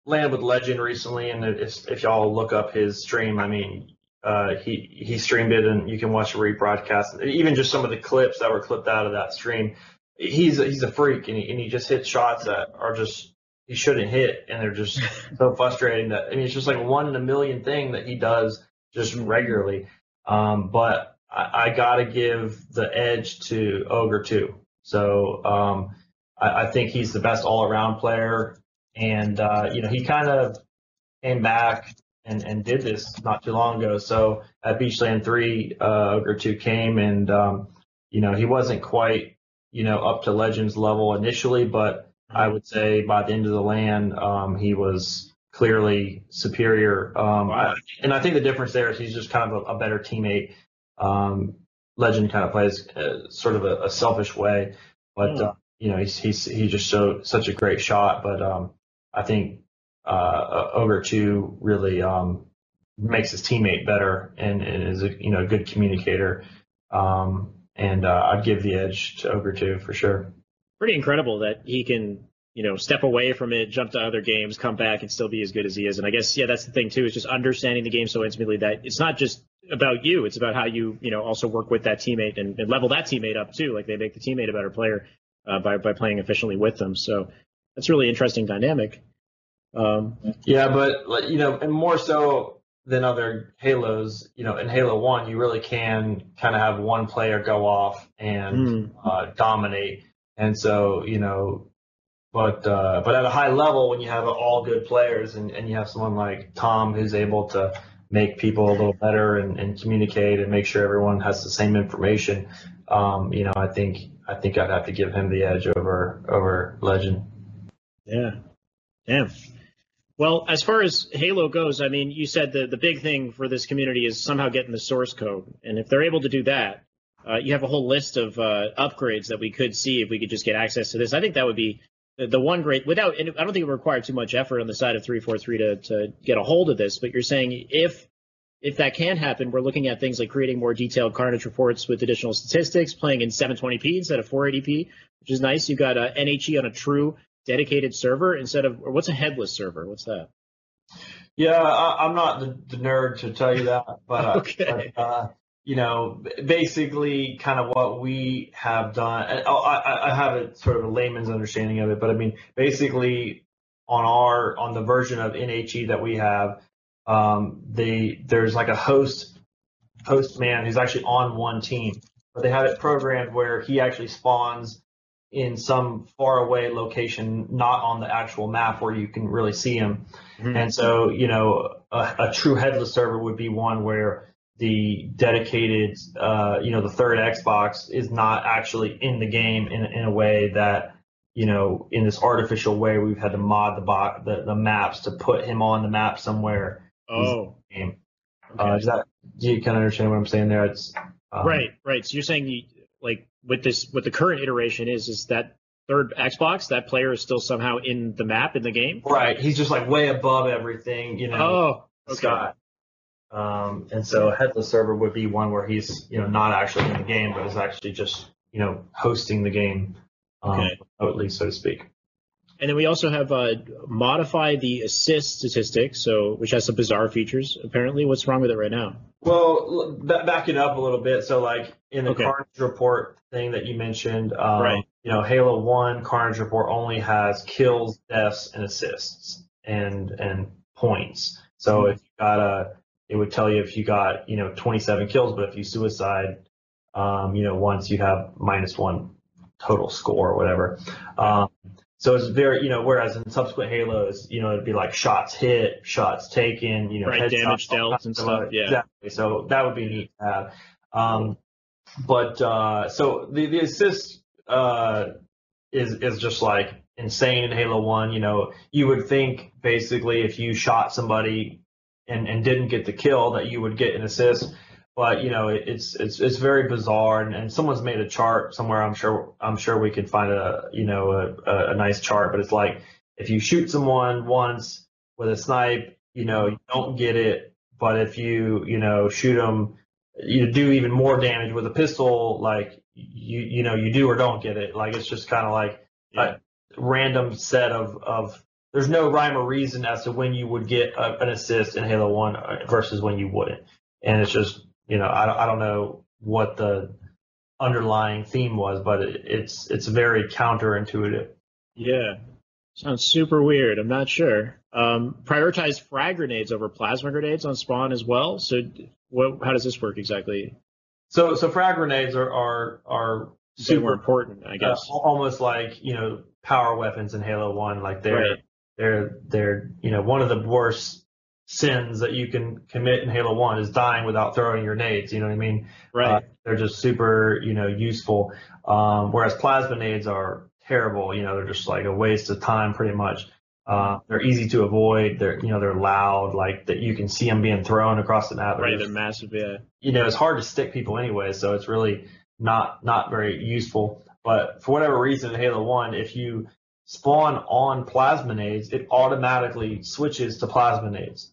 landed with Legend recently, and if, if y'all look up his stream, I mean, uh, he he streamed it, and you can watch a rebroadcast. Even just some of the clips that were clipped out of that stream, he's a, he's a freak, and he, and he just hits shots that are just he shouldn't hit, and they're just so frustrating. That I mean, it's just like one in a million thing that he does just regularly. Um, but I, I got to give the edge to Ogre two. So um, I, I think he's the best all-around player, and uh, you know he kind of came back and, and did this not too long ago. So at Beachland three, uh, Ogre two came, and um, you know he wasn't quite you know up to Legends level initially, but I would say by the end of the LAN, um, he was clearly superior. Um, I, and I think the difference there is he's just kind of a, a better teammate. Um, Legend kind of plays uh, sort of a, a selfish way, but Hmm. uh, you know he's he's he just showed such a great shot. But um, I think uh, Ogre two really um, makes his teammate better and, and is a you know a good communicator. Um, and uh, I'd give the edge to Ogre two for sure. Pretty incredible that he can, you know, step away from it, jump to other games, come back, and still be as good as he is. And I guess, yeah, that's the thing too, is just understanding the game so intimately that it's not just about you, it's about how you, you know, also work with that teammate and, and level that teammate up too. Like they make the teammate a better player uh, by by playing efficiently with them. So that's a really interesting dynamic. Um, Yeah, but you know, and more so than other Halos, you know, in Halo One, you really can kind of have one player go off and mm, uh, dominate, and so you know, but uh, but at a high level, when you have all good players and, and you have someone like Tom who's able to make people a little better and, and communicate and make sure everyone has the same information, um, you know, I think I think I'd have to give him the edge over over Legend. yeah, damn. Well, as far as Halo goes, I mean, you said the the big thing for this community is somehow getting the source code, and if they're able to do that, uh, you have a whole list of uh, upgrades that we could see if we could just get access to this. I think that would be the, one great without. And I don't think it would require too much effort on the side of three four three to to get a hold of this. But you're saying if if that can happen, we're looking at things like creating more detailed Carnage reports with additional statistics, playing in 720p instead of 480p, which is nice. You've got uh, NHE on a true dedicated server instead of or what's a headless server? What's that? Yeah, I, I'm not the, the nerd to tell you that, but uh, Okay. but, uh, you know, basically kind of what we have done. I, I, I have a sort of a layman's understanding of it, but I mean, basically on our on the version of NHE that we have, um, they there's like a host host man who's actually on one team, but they have it programmed where he actually spawns in some far away location, not on the actual map where you can really see him. Mhm. And so, you know, a, a true headless server would be one where the dedicated, uh, you know, the third Xbox is not actually in the game in, in a way that, you know, in this artificial way, we've had to mod the, bo- the the maps to put him on the map somewhere. Oh, Game. Uh, is that do you kind of understand what I'm saying there? It's um, right, right. So you're saying you, like with this, what the current iteration is, is that third Xbox, that player is still somehow in the map in the game. Right. He's just like way above everything, you know. Oh, okay. Scott. Um, and so a headless server would be one where he's, you know, not actually in the game, but is actually just, you know, hosting the game um, Okay. remotely, so to speak. And then we also have uh, modify the assist statistic, so which has some bizarre features. Apparently, what's wrong with it right now? Well, l- back it up a little bit. So, like in the Okay. Carnage Report thing that you mentioned, um, Right. you know, Halo One Carnage Report only has kills, deaths, and assists, and and points. So Mm-hmm. if you got a, it would tell you if you got you know 27 kills, but if you suicide, um, you know, once you have minus one total score or whatever. Um, so it's very, you know, whereas in subsequent Halos, you know, it'd be like shots hit, shots taken, you know, Right, damage dealt and stuff, yeah. Exactly. So that would be neat to have. Um, but uh, so the the assist uh, is is just like insane in Halo One. You know, you would think basically if you shot somebody and and didn't get the kill that you would get an assist. But you know, it, it's it's it's very bizarre, and, and someone's made a chart somewhere. I'm sure I'm sure we could find a you know a, a, nice chart. But it's like if you shoot someone once with a snipe, you know, you don't get it. But if you you know shoot them, you do even more damage with a pistol. Like you you know you do or don't get it. Like it's just kind of like Yeah. a random set of of. There's no rhyme or reason as to when you would get a, an assist in Halo One uh, versus when you wouldn't, and it's just you know I don't I don't know what the underlying theme was, but it, it's it's very counterintuitive. Yeah, sounds super weird. I'm not sure. Um, prioritize frag grenades over plasma grenades on spawn as well. So, what? How does this work exactly? So so frag grenades are are are Super important, I uh, guess. almost like you know power weapons in Halo One. Like they're Right. They're they're you know one of the worst sins that you can commit in Halo One is dying without throwing your nades. You know what I mean? right. Uh, they're just super you know useful. Um, whereas plasma nades are terrible. You know they're just like a waste of time pretty much. Uh, they're easy to avoid. They're you know they're loud. Like that you can see them being thrown across the map. Right. They're massive. Yeah. you know, it's hard to stick people anyway, so it's really not not very useful. But for whatever reason, in Halo One, if you spawn on plasma nades, it automatically switches to plasma nades.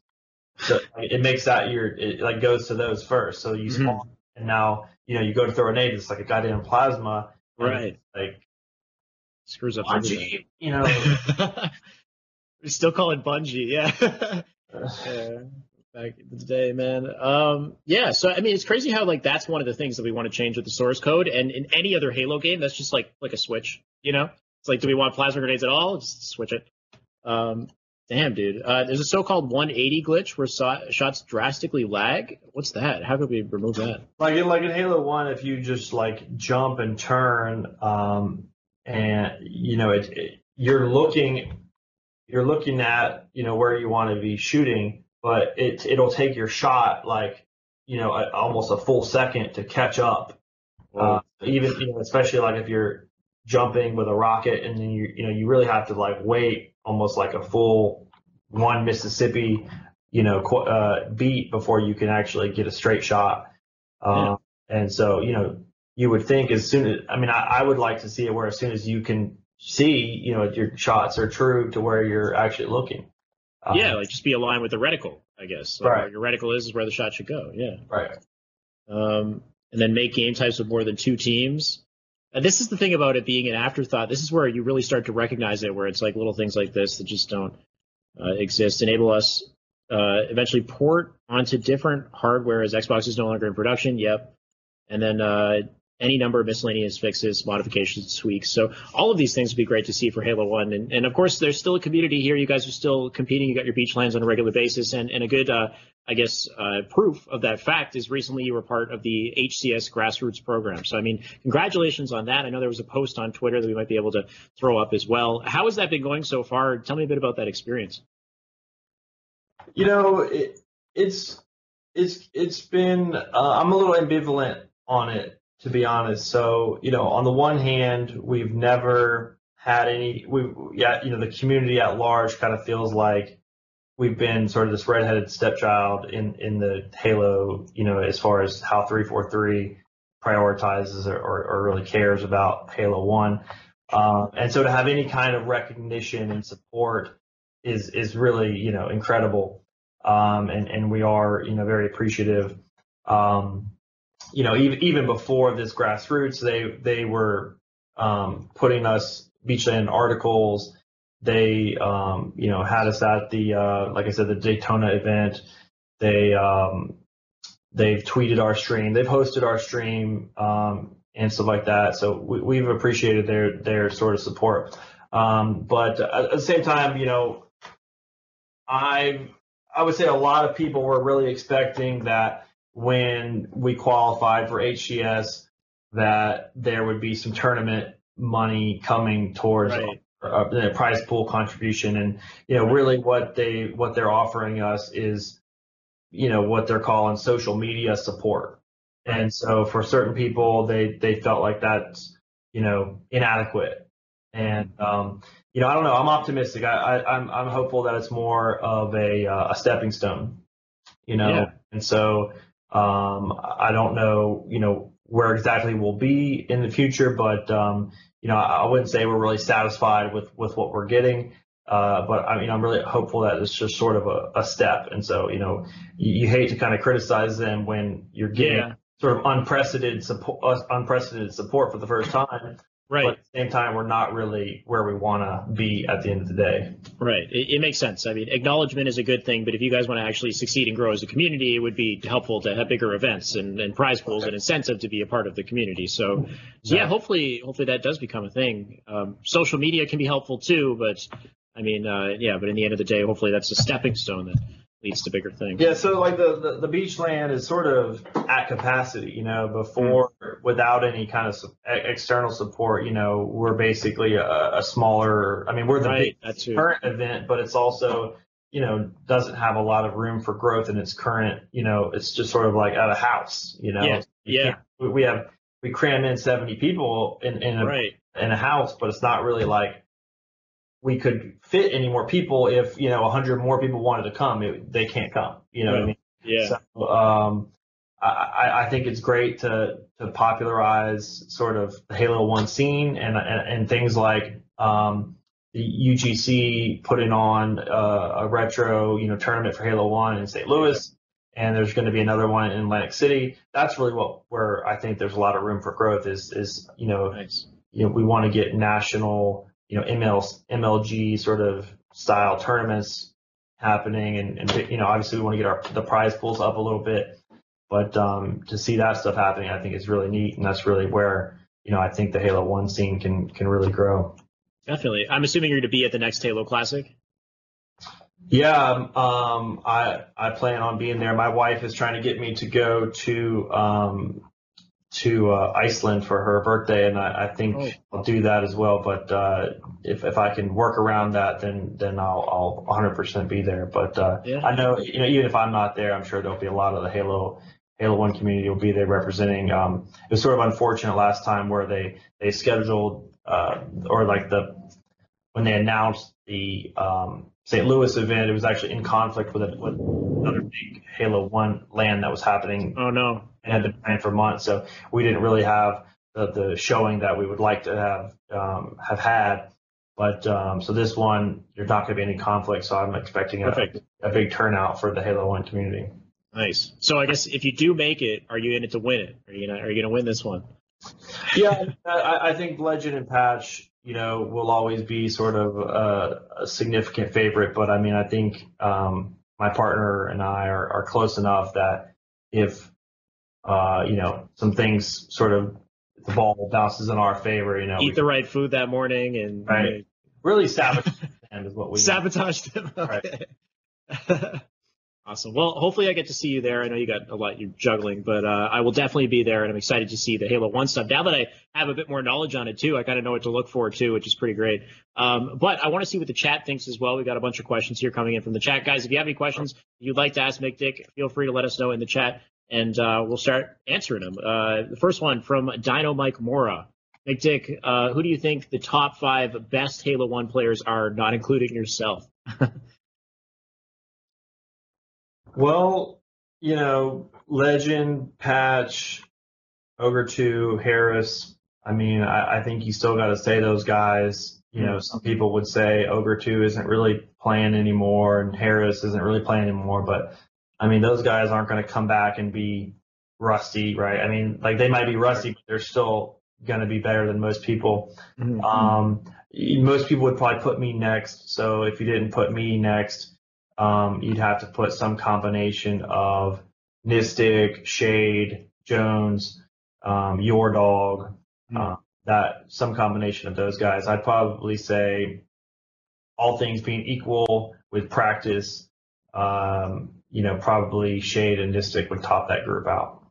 So it makes that your it like goes to those first. So you Mhm. spawn, and now you know you go to throw a nade, it's like a goddamn plasma. Right. Like Screws up everything. Bungie, you know. we still call it Bungie. Yeah. yeah. Back in the day, man. Um, yeah. So I mean, it's crazy how like that's one of the things that we want to change with the source code, and in any other Halo game, that's just like like a switch. You know, it's like, do we want plasma grenades at all? Just switch it. Um, damn, dude. Uh, there's a so-called 180 glitch where so- shots drastically lag. What's that? How could we remove that? like in like in Halo One, if you just like jump and turn, um, and you know it, it you're looking you're looking at you know where you want to be shooting, but it it'll take your shot like you know a, almost a full second to catch up. Uh, even you know especially like if you're jumping with a rocket and then you you know you really have to like wait almost like a full one Mississippi you know qu- uh, beat before you can actually get a straight shot. Um, And so you know you would think as soon as I mean I, I would like to see it where as soon as you can see you know your shots are true to where you're actually looking. Um, yeah, like just be aligned with the reticle, I guess. Like, Right. Where your reticle is is where the shot should go. Yeah. right. um, and then make game types with more than two teams. And this is the thing about it being an afterthought. This is where you really start to recognize it, where it's like little things like this that just don't uh, exist. Enable us uh, eventually port onto different hardware as Xbox is no longer in production. Yep. And then uh, any number of miscellaneous fixes, modifications, tweaks. So all of these things would be great to see for Halo One. And, and of course, there's still a community here. You guys are still competing. You got your Beachlands on a regular basis, and, and a good, uh, I guess, uh, proof of that fact is recently you were part of the HCS grassroots program. So I mean, congratulations on that. I know there was a post on Twitter that we might be able to throw up as well. How has that been going so far? Tell me a bit about that experience. You know, it, it's it's it's been. Uh, I'm a little ambivalent on it to be honest. So, you know, on the one hand, we've never had any, we, yeah, you know, the community at large kind of feels like we've been sort of this redheaded stepchild in, in the Halo, you know, as far as how 343 prioritizes or, or, or really cares about Halo 1. Um, and so to have any kind of recognition and support is, is really, you know, incredible. Um, and, and we are, you know, very appreciative. Um, you know, even even before this grassroots, they they were um, putting us Beachland articles. They um, you know had us at the uh, like I said the Daytona event. They um, they've tweeted our stream. They've hosted our stream um, and stuff like that. So we, have appreciated their their sort of support. Um, but at the same time, you know, I I would say a lot of people were really expecting that when we qualified for HCS that there would be some tournament money coming towards right. uh, the prize pool contribution. And you know really what they what they're offering us is you know what they're calling social media support. And so for certain people they they felt like that's you know inadequate. And um, you know I don't know. I'm optimistic. I, I am I'm, I'm hopeful that it's more of a uh, a stepping stone you know? Yeah. and so um, I don't know, you know, where exactly we'll be in the future, but um, you know, I wouldn't say we're really satisfied with with what we're getting. Uh, but I mean, I'm really hopeful that it's just sort of a, a step. And so, you know, you, you, hate to kind of criticize them when you're getting yeah. sort of unprecedented support, uh, unprecedented support for the first time. Right. But at the same time, we're not really where we want to be at the end of the day. Right. It, it, makes sense. I mean, acknowledgement is a good thing, but if you guys want to actually succeed and grow as a community, it would be helpful to have bigger events and, and prize pools okay. and incentive to be a part of the community. So, so yeah, hopefully, hopefully that does become a thing. Um, social media can be helpful too, but I mean, uh, yeah, but in the end of the day, hopefully that's a stepping stone that leads to bigger things. Yeah, so like the, the, the Beachland is sort of at capacity, you know, before mm. without any kind of su- external support, you know, we're basically a, a smaller, I mean, we're the right, current event, but it's also, you know, doesn't have a lot of room for growth in its current, you know, it's just sort of like at a house, you know. Yeah. yeah. We have, we cram in 70 people in, in a, right. in a house, but it's not really like, we could fit any more people if you know 100 more people wanted to come it, they can't come you know yeah. what i mean yeah so um I, I think it's great to to popularize sort of the Halo One scene and and, and things like um, the UGC putting on uh, a retro you know tournament for Halo One in St. Louis, and there's going to be another one in Atlantic City. That's really what where I think there's a lot of room for growth is is you know nice. you know we want to get national you know, ML, MLG sort of style tournaments happening. And, and, you know, obviously we want to get our, the prize pools up a little bit, but, um, to see that stuff happening, I think is really neat. And that's really where, you know, I think the Halo 1 scene can, can really grow. Definitely. I'm assuming you're going to be at the next Halo Classic. Yeah, um, I I plan on being there. My wife is trying to get me to go to um, to uh, Iceland for her birthday, and I, I think oh. I'll do that as well. But uh, if if I can work around that, then then I'll I'll 100% be there. But uh, yeah. I know you know even if I'm not there, I'm sure there'll be a lot of the Halo Halo One community will be there representing. Um, it was sort of unfortunate last time where they they scheduled uh, or like the when they announced the um, St. Louis event, it was actually in conflict with, a, with another big Halo One LAN that was happening. Oh no! And had been planned for months, so we didn't really have the, the showing that we would like to have um, have had. But um, so this one, there's not going to be any conflict, so I'm expecting a, a big turnout for the Halo One community. Nice. So I guess if you do make it, are you in it to win it? Are you gonna are you gonna win this one? Yeah, I, I think Legend and Patch you know, will always be sort of a, a significant favorite. But I mean, I think, um, my partner and I are, are close enough that if uh, you know some things sort of the ball bounces in our favor, you know, Eat we the right food that morning and Right. really sabotage them is what we sabotage them. Right. Okay. awesome. Well, hopefully I get to see you there. I know you got a lot you're juggling, but uh, I will definitely be there, and I'm excited to see the Halo One stuff. Now that I have a bit more knowledge on it too, I kind of know what to look for too, which is pretty great. Um, but I want to see what the chat thinks as well. We got a bunch of questions here coming in from the chat, guys. If you have any questions you'd like to ask Mick Dick, feel free to let us know in the chat, and uh, we'll start answering them. Uh, the first one from Dino Mike Mora. Mick Dick, uh, who do you think the top five best Halo One players are, not including yourself? Well, you know, Legend, Patch, Ogre 2, Harris. I mean, I, I think you still got to say those guys. You know, some people would say Ogre 2 isn't really playing anymore and Harris isn't really playing anymore. But, I mean, those guys aren't going to come back and be rusty, right? I mean, like they might be rusty, but they're still going to be better than most people. Um, most people would probably put me next. So if you didn't put me next, um, you'd have to put some combination of Nistic, Shade, Jones, um, Your Dog, uh, that some combination of those guys. I'd probably say all things being equal with practice, um, you know, probably Shade and Nistic would top that group out.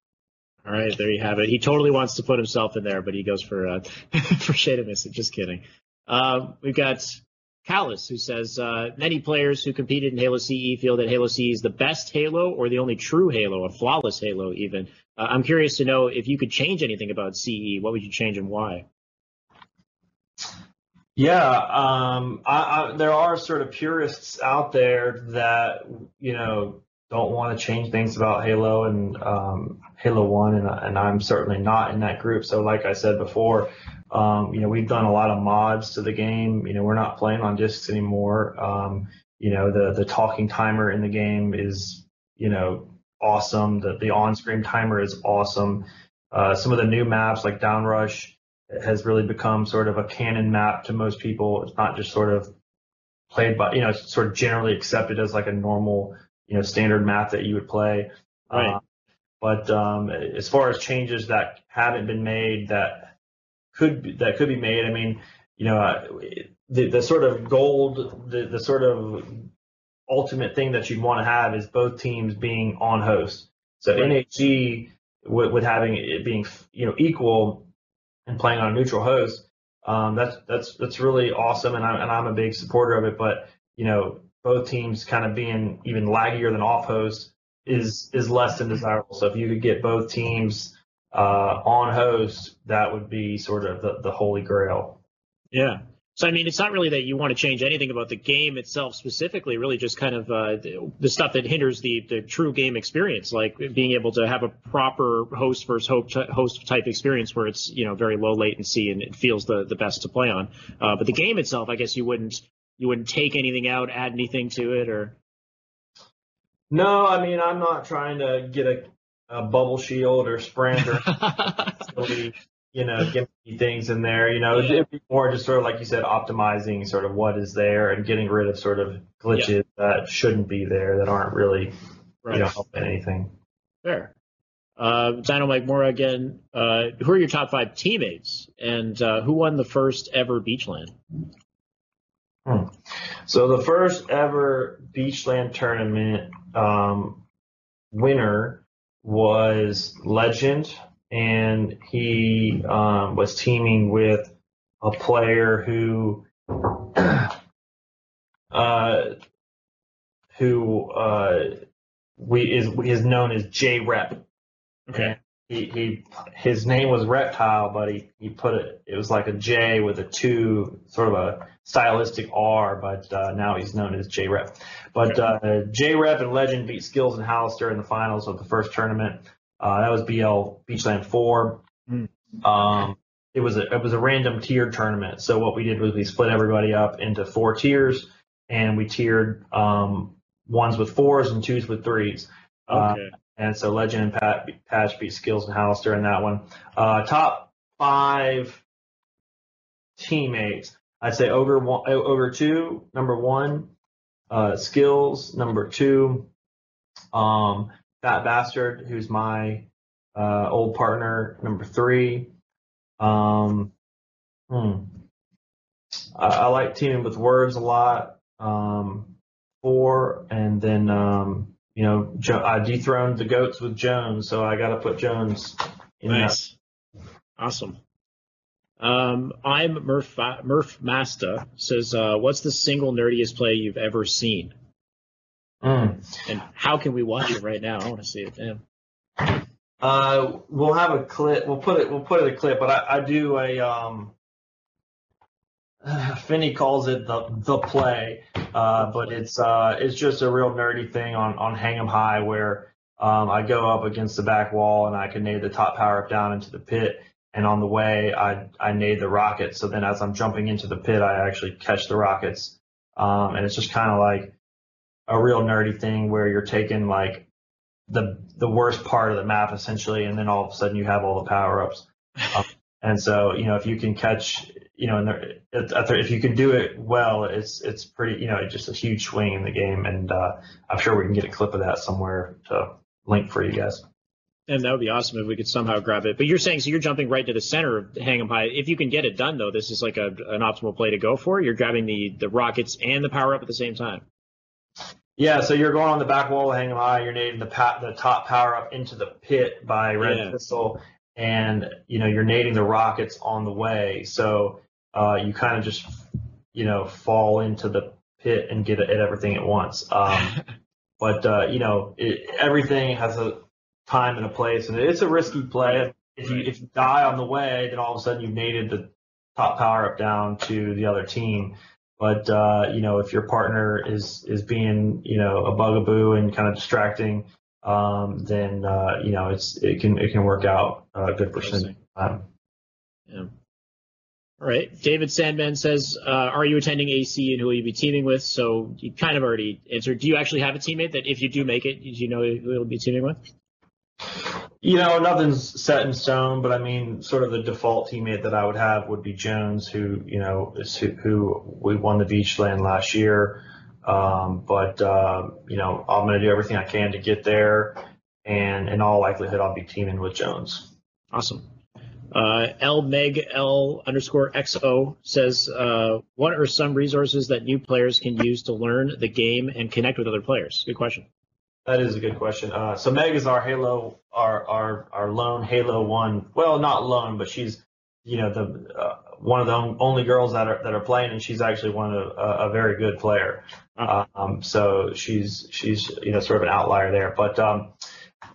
All right, there you have it. He totally wants to put himself in there, but he goes for uh, for Shade of Nistic. Just kidding. Uh, we've got Callus, who says uh, many players who competed in Halo CE feel that Halo CE is the best Halo or the only true Halo, a flawless Halo, even. Uh, I'm curious to know if you could change anything about CE. What would you change and why? Yeah, um, I, I, there are sort of purists out there that you know don't want to change things about Halo and um, Halo One, and, and I'm certainly not in that group. So, like I said before, um, you know, we've done a lot of mods to the game. You know, we're not playing on discs anymore. Um, you know, the the talking timer in the game is you know awesome. The the on screen timer is awesome. Uh, some of the new maps like Downrush has really become sort of a canon map to most people. It's not just sort of played by, you know, it's sort of generally accepted as like a normal, you know, standard map that you would play. Right. Uh, but um, as far as changes that haven't been made that could be, that could be made, I mean, you know, uh, the the sort of gold, the the sort of ultimate thing that you'd want to have is both teams being on host. So Right. NHE with, with having it being you know equal and playing on a neutral host, um, that's that's that's really awesome, and I'm and I'm a big supporter of it. But you know, both teams kind of being even laggier than off host is is less than desirable. So if you could get both teams uh, on host, that would be sort of the, the holy grail. Yeah. So I mean, it's not really that you want to change anything about the game itself specifically. Really, just kind of uh, the, the stuff that hinders the the true game experience, like being able to have a proper host versus ho- host type experience where it's you know very low latency and it feels the the best to play on. Uh, but the game itself, I guess you wouldn't you wouldn't take anything out, add anything to it, or No, I mean I'm not trying to get a, a bubble shield or sprint or you know, me things in there. You know, it'd be more just sort of like you said, optimizing sort of what is there and getting rid of sort of glitches that shouldn't be there that aren't really, you know, helping anything. Fair. Uh, Dino Mike Mora again. Uh, who are your top five teammates, and uh, who won the first ever Beachland? So the first ever Beachland tournament um, winner was Legend, and he um, was teaming with a player who uh, who uh, we is is known as J Rep. Okay. He, he his name was Reptile, but he, he put it it was like a J with a two, sort of a stylistic R, but uh, now he's known as J Rep. But uh, J Rep and Legend beat Skills and Hallister in the finals of the first tournament. Uh, that was BL Beachland four. Mm. Um, it was a it was a random tiered tournament. So what we did was we split everybody up into four tiers, and we tiered um, ones with fours and twos with threes. Uh, Okay. And so Legend and Pat, Patch beat Skills and Hallister in that one. Uh, top five teammates. I'd say Ogre one, Ogre two, number one. uh, skills number two. Um, Fat Bastard, who's my uh, old partner number three. Um, hmm. I, I like teaming with words a lot. Um, four, and then um, you know jo- I dethroned the goats with Jones, so I got to put Jones in that. Nice. Awesome. Um, I'm Murph Murph Masta says, uh, "What's the single nerdiest play you've ever seen, Mm. and how can we watch it right now? I want to see it. Damn. Uh, we'll have a clip. We'll put it. We'll put it a clip. But I, I do a um. Finney calls it the the play, uh, but it's uh it's just a real nerdy thing on on Hang 'em High where um I go up against the back wall and I can nade the top power up down into the pit, and on the way I I nade the rockets. So then as I'm jumping into the pit, I actually catch the rockets, um, and it's just kind of like a real nerdy thing where you're taking like the the worst part of the map essentially, and then all of a sudden you have all the power ups. Um, and so you know if you can catch, you know, and there, if you can do it well, it's it's pretty, you know, it's just a huge swing in the game. And uh, I'm sure we can get a clip of that somewhere to link for you guys. And that would be awesome if we could somehow grab it. But you're saying so you're jumping right to the center of Hang 'em High. If you can get it done though, this is like a, an optimal play to go for. You're grabbing the the rockets and the power up at the same time. Yeah, so you're going on the back wall of Hang 'em High. You're nading the pa- the top power up into the pit by Red Yeah. Pistol, and you know you're nading the rockets on the way. So uh, you kind of just you know fall into the pit and get at everything at once. Um, but uh, you know it, everything has a time and a place, and it's a risky play. If you if you die on the way, then all of a sudden you've naded the top power up down to the other team. But uh, you know, if your partner is is being you know a bugaboo and kind of distracting, um, then uh, you know it's it can it can work out a good percent of the time. Yeah. All right. David Sandman says, uh, "Are you attending AC and who will you be teaming with?" So you kind of already answered. Do you actually have a teammate that, if you do make it, do you know who you'll be teaming with? You know, nothing's set in stone, but I mean, sort of the default teammate that I would have would be Jones, who you know is who, who we won the Beachland last year. Um, but uh, you know, I'm going to do everything I can to get there, and in all likelihood, I'll be teaming with Jones. Awesome. Uh, L Meg L underscore XO says, uh, "What are some resources that new players can use to learn the game and connect with other players?" Good question. That is a good question. Uh, so Meg is our Halo, our our our lone Halo One. Well, not lone, but she's you know the uh, one of the only girls that are that are playing, and she's actually one of a, a very good player. Um, so she's she's you know sort of an outlier there. But um,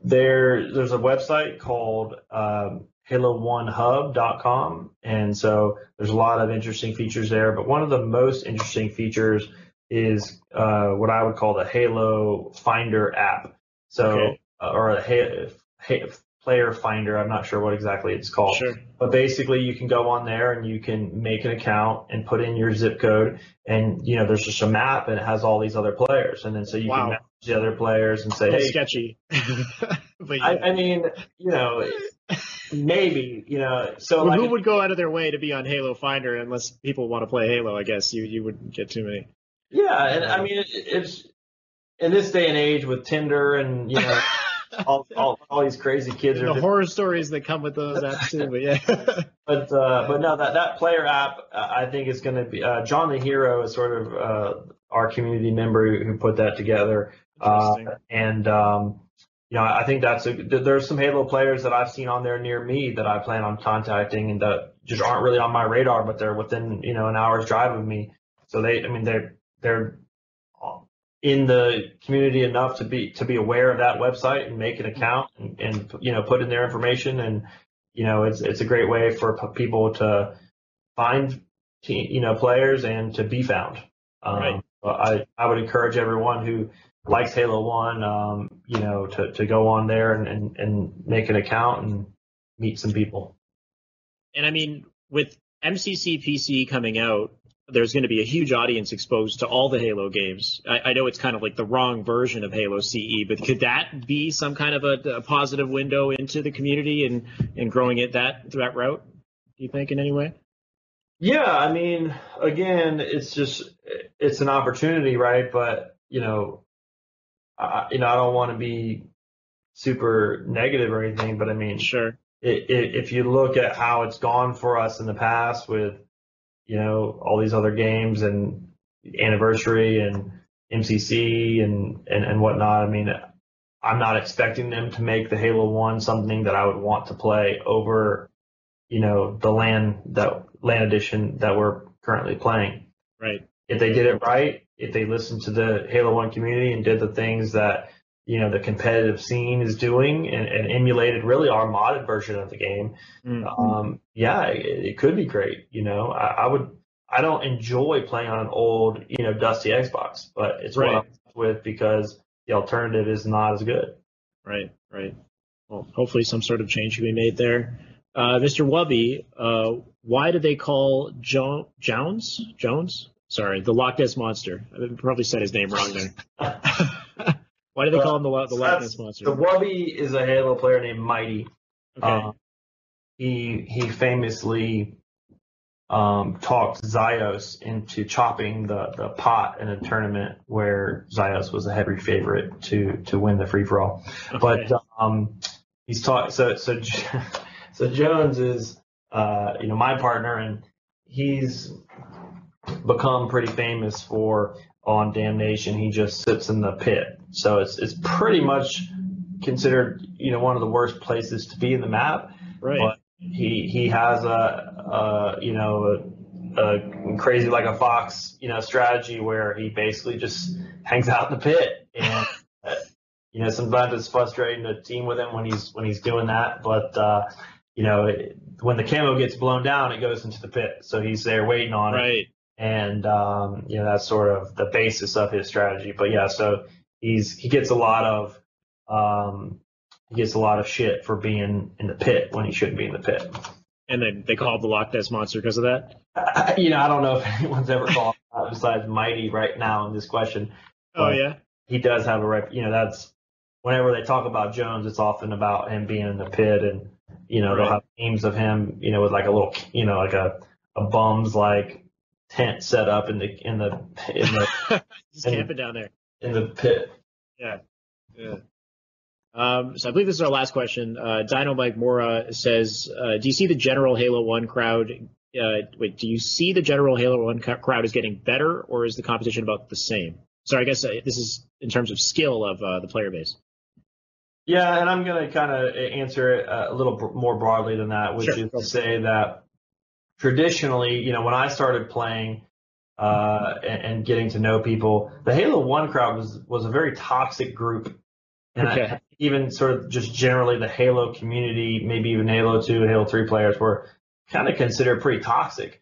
there there's a website called um, Halo1Hub.com, and so there's a lot of interesting features there. But one of the most interesting features is uh, what I would call the Halo Finder app. So, Okay. uh, or a ha- ha- player finder. I'm not sure what exactly it's called. Sure. But basically, you can go on there and you can make an account and put in your zip code, and you know there's just a map and it has all these other players, and then so you Wow. can message the other players and say, little hey, sketchy. but yeah. I, I mean, you know, maybe, you know, so Well, like, who would go out of their way to be on Halo Finder unless people want to play Halo? I guess you you wouldn't get too many. yeah, and I mean, it, it's in this day and age with Tinder and you know all, all, all these crazy kids are the horror stories that come with those apps too. But yeah, But uh, but no, that that player app uh, I think is going to be uh, John the Hero is sort of uh, our community member who put that together, uh, and um, you know I think that's a, th- there's some Halo players that I've seen on there near me that I plan on contacting and that just aren't really on my radar, but they're within you know an hour's drive of me. So they I mean they're they're in the community enough to be to be aware of that website and make an account and, and you know put in their information and you know it's it's a great way for p- people to find you know players and to be found. Um, Right. I I would encourage everyone who likes Halo One, um, you know, to, to go on there and, and, and make an account and meet some people. and I mean with MCC PC coming out, there's going to be a huge audience exposed to all the Halo games. I, I know it's kind of like the wrong version of Halo CE, but could that be some kind of a, a positive window into the community and and growing it that that route? Do you think in any way? Yeah, I mean, again, it's just it's an opportunity, right? But you know, I, you know, I don't want to be super negative or anything, but I mean, Sure. it, it, if you look at how it's gone for us in the past with, you know, all these other games and anniversary and MCC and, and, and whatnot, I mean, I'm not expecting them to make the Halo 1 something that I would want to play over, you know, the LAN that LAN edition that we're currently playing. Right. If they did it right, if they listened to the Halo 1 community and did the things that you know the competitive scene is doing and, and emulated really our modded version of the game Mm. um yeah it, it could be great you know I, I would i don't enjoy playing on an old you know dusty xbox but it's Right. what i'm with because the alternative is not as good Right, right. Well, hopefully some sort of change can be made there. Uh, Mr. Wubby, uh, why did they call jo- Jones? Jones? Sorry, the Loch Ness Monster. I probably said his name wrong there. why do they call him the, the Loch Monster? the wubby is a halo player named mighty Okay. Um, he he famously um, talked Zios into chopping the, the pot in a tournament where Zios was a heavy favorite to to win the free for all. But um, he's taught so so so Jones is uh, you know my partner and he's become pretty famous for on Damnation. He just sits in the pit, so it's it's pretty much considered you know one of the worst places to be in the map right. but he he has a, a you know a, a crazy like a fox you know strategy where he basically just hangs out in the pit and you know sometimes it's frustrating to team with him when he's when he's doing that but uh you know it, when the camo gets blown down it goes into the pit so he's there waiting on it right. and um, you know that's sort of the basis of his strategy. But yeah, so he's he gets a lot of um, he gets a lot of shit for being in the pit when he shouldn't be in the pit. And then they called the Loch Ness Monster because of that? I, you know, I don't know if anyone's ever called that besides Mighty right now in this question. Oh, yeah? He does have a rep. You know, that's whenever they talk about Jones, it's often about him being in the pit, and you know they'll have memes of him, you know, with like a little, you know, like a a bum's like tent set up in the in the in the And- camping down there. In the pit. Yeah. Um, so I believe this is our last question. Uh, Dino Mike Mora says, uh, "Do you see the general Halo One crowd? Uh, wait, do you see the general Halo One ca- crowd is getting better, or is the competition about the same?" So I guess uh, this is in terms of skill of uh, the player base. Yeah, and I'm going to kind of answer it uh, a little br- more broadly than that, which Sure. is to say that traditionally, you know, when I started playing uh, and, and getting to know people, the Halo One crowd was was a very toxic group, and I- even sort of just generally the Halo community, maybe even Halo Two, Halo Three players were kind of considered pretty toxic.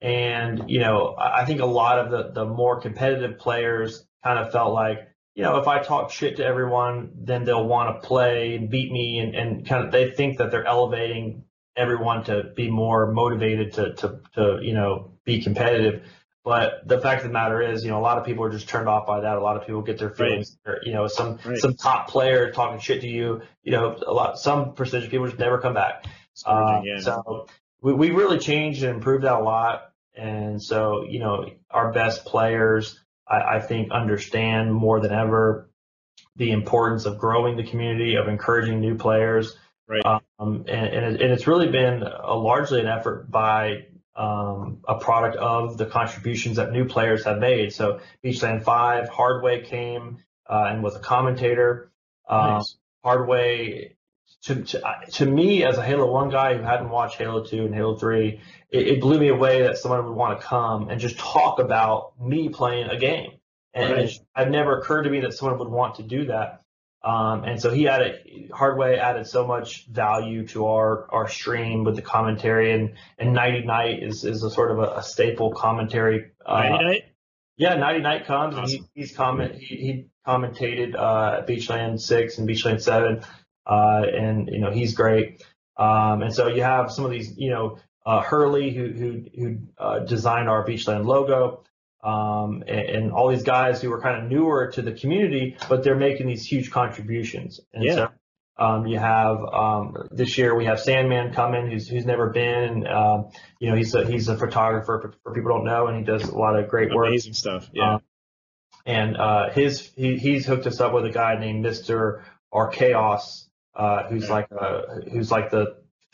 And you know, I I think a lot of the the more competitive players kind of felt like, you know, if I talk shit to everyone, then they'll want to play and beat me, and, and kind of they think that they're elevating everyone to be more motivated to to to you know be competitive. But the fact of the matter is, you know, a lot of people are just turned off by that. A lot of people get their feelings, or, you know, some Right. some top player talking shit to you, you know, a lot some percentage of people just never come back. Uh. So we, we really changed and improved that a lot. And so, you know, our best players, I, I think, understand more than ever the importance of growing the community, of encouraging new players. Right. Um, and, and, it, and it's really been a, largely an effort by um, a product of the contributions that new players have made. So Beachland 5, Hardway came uh, and was a commentator. Um, Nice. Hardway, to, to, to me as a Halo 1 guy who hadn't watched Halo 2 and Halo 3, it, it blew me away that someone would want to come and just talk about me playing a game. And Right. it, it never occurred to me that someone would want to do that. Um, and so he added, Hardway added so much value to our, our stream with the commentary and, and Nighty Night is, is a sort of a, a staple commentary. Uh, Nighty night. yeah, Nighty Night comes and Awesome. he, he's comment he, he commentated uh, Beachland six and Beachland seven, uh, and you know he's great. Um, and so you have some of these, you know, uh, Hurley who who who uh, designed our Beachland logo, um, and, and all these guys who are kind of newer to the community, but they're making these huge contributions. And Yeah. so Um, you have um, this year we have Sandman coming, who's who's never been. Um, you know, he's a he's a photographer for, for people don't know, and he does a lot of great work. Amazing stuff. Yeah. Um, and uh, his he, he's hooked us up with a guy named Mister Archaos, uh, who's Okay. like a, who's like the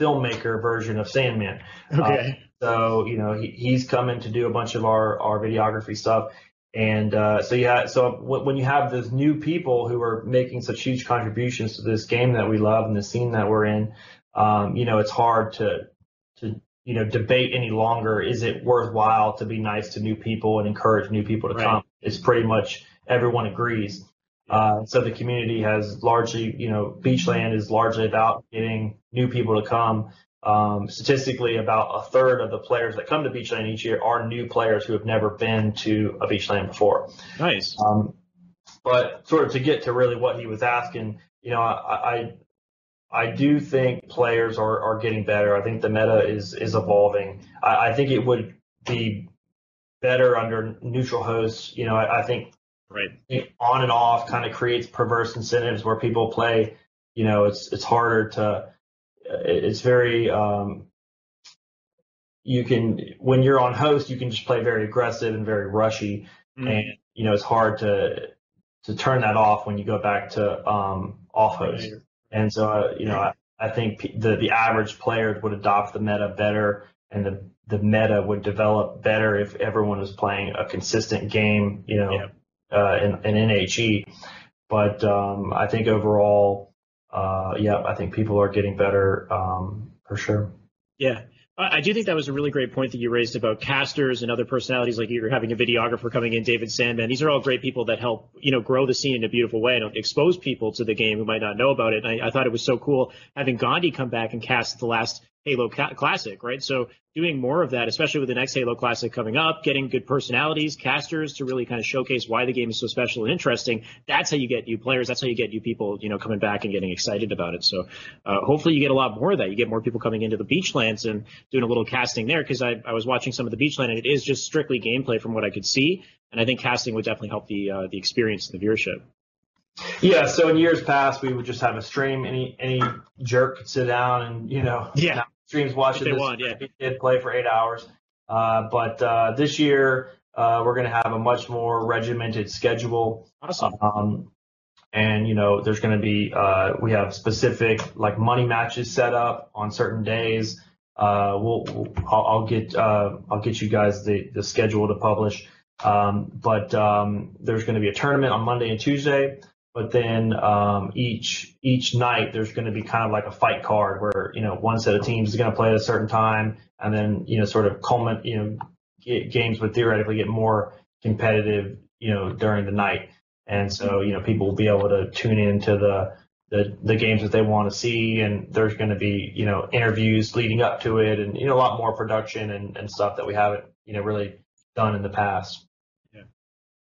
filmmaker version of Sandman. okay. So you know he, he's coming to do a bunch of our our videography stuff, and uh, so yeah. So w- when you have those new people who are making such huge contributions to this game that we love and the scene that we're in, um, you know it's hard to to you know debate any longer. Is it worthwhile to be nice to new people and encourage new people to Right. come? It's pretty much everyone agrees. Uh, so the community has largely, you know, Beachland is largely about getting new people to come. Um, statistically, about a third of the players that come to Beachland each year are new players who have never been to a Beachland before. Nice. Um, but sort of to get to really what he was asking, you know, I, I, I do think players are, are getting better. I think the meta is is evolving. I, I think it would be better under neutral hosts. You know, I, I think Right. on and off kind of creates perverse incentives where people play. You know, it's it's harder to. It's very. Um, you can when you're on host, you can just play very aggressive and very rushy, Mm. and you know it's hard to to turn that off when you go back to um, off host. Right. And so, uh, you know, I, I think the the average players would adopt the meta better, and the the meta would develop better if everyone was playing a consistent game, you know, uh, in, in NHE. But um, I think overall, uh, yeah, I think people are getting better um, for sure. Yeah. I do think that was a really great point that you raised about casters and other personalities. Like you're having a videographer coming in, David Sandman. These are all great people that help, you know, grow the scene in a beautiful way and expose people to the game who might not know about it. I, I thought it was so cool having Gandhi come back and cast the last Halo ca- Classic, right? So doing more of that, especially with the next Halo Classic coming up, getting good personalities, casters to really kind of showcase why the game is so special and interesting. That's how you get new players. That's how you get new people, you know, coming back and getting excited about it. So uh, hopefully you get a lot more of that. You get more people coming into the Beachlands and doing a little casting there because I, I was watching some of the Beachland and it is just strictly gameplay from what I could see. And I think casting would definitely help the uh, the experience and the viewership. Yeah. So in years past, we would just have a stream. Any any jerk could sit down and you know, Yeah. Streams watching If they this want, yeah. kid play for eight hours. Uh, but uh, this year, uh, we're going to have a much more regimented schedule. Awesome. Um, and you know, there's going to be uh, we have specific like money matches set up on certain days. Uh, we'll, we'll I'll, I'll get uh, I'll get you guys the the schedule to publish. Um, but um, there's going to be a tournament on Monday and Tuesday. But then um, each each night there's going to be kind of like a fight card where you know one set of teams is going to play at a certain time, and then you know sort of culminate you know g- games would theoretically get more competitive you know during the night, and so you know people will be able to tune into the the, the games that they want to see, and there's going to be you know interviews leading up to it, and you know a lot more production and, and stuff that we haven't you know really done in the past. yeah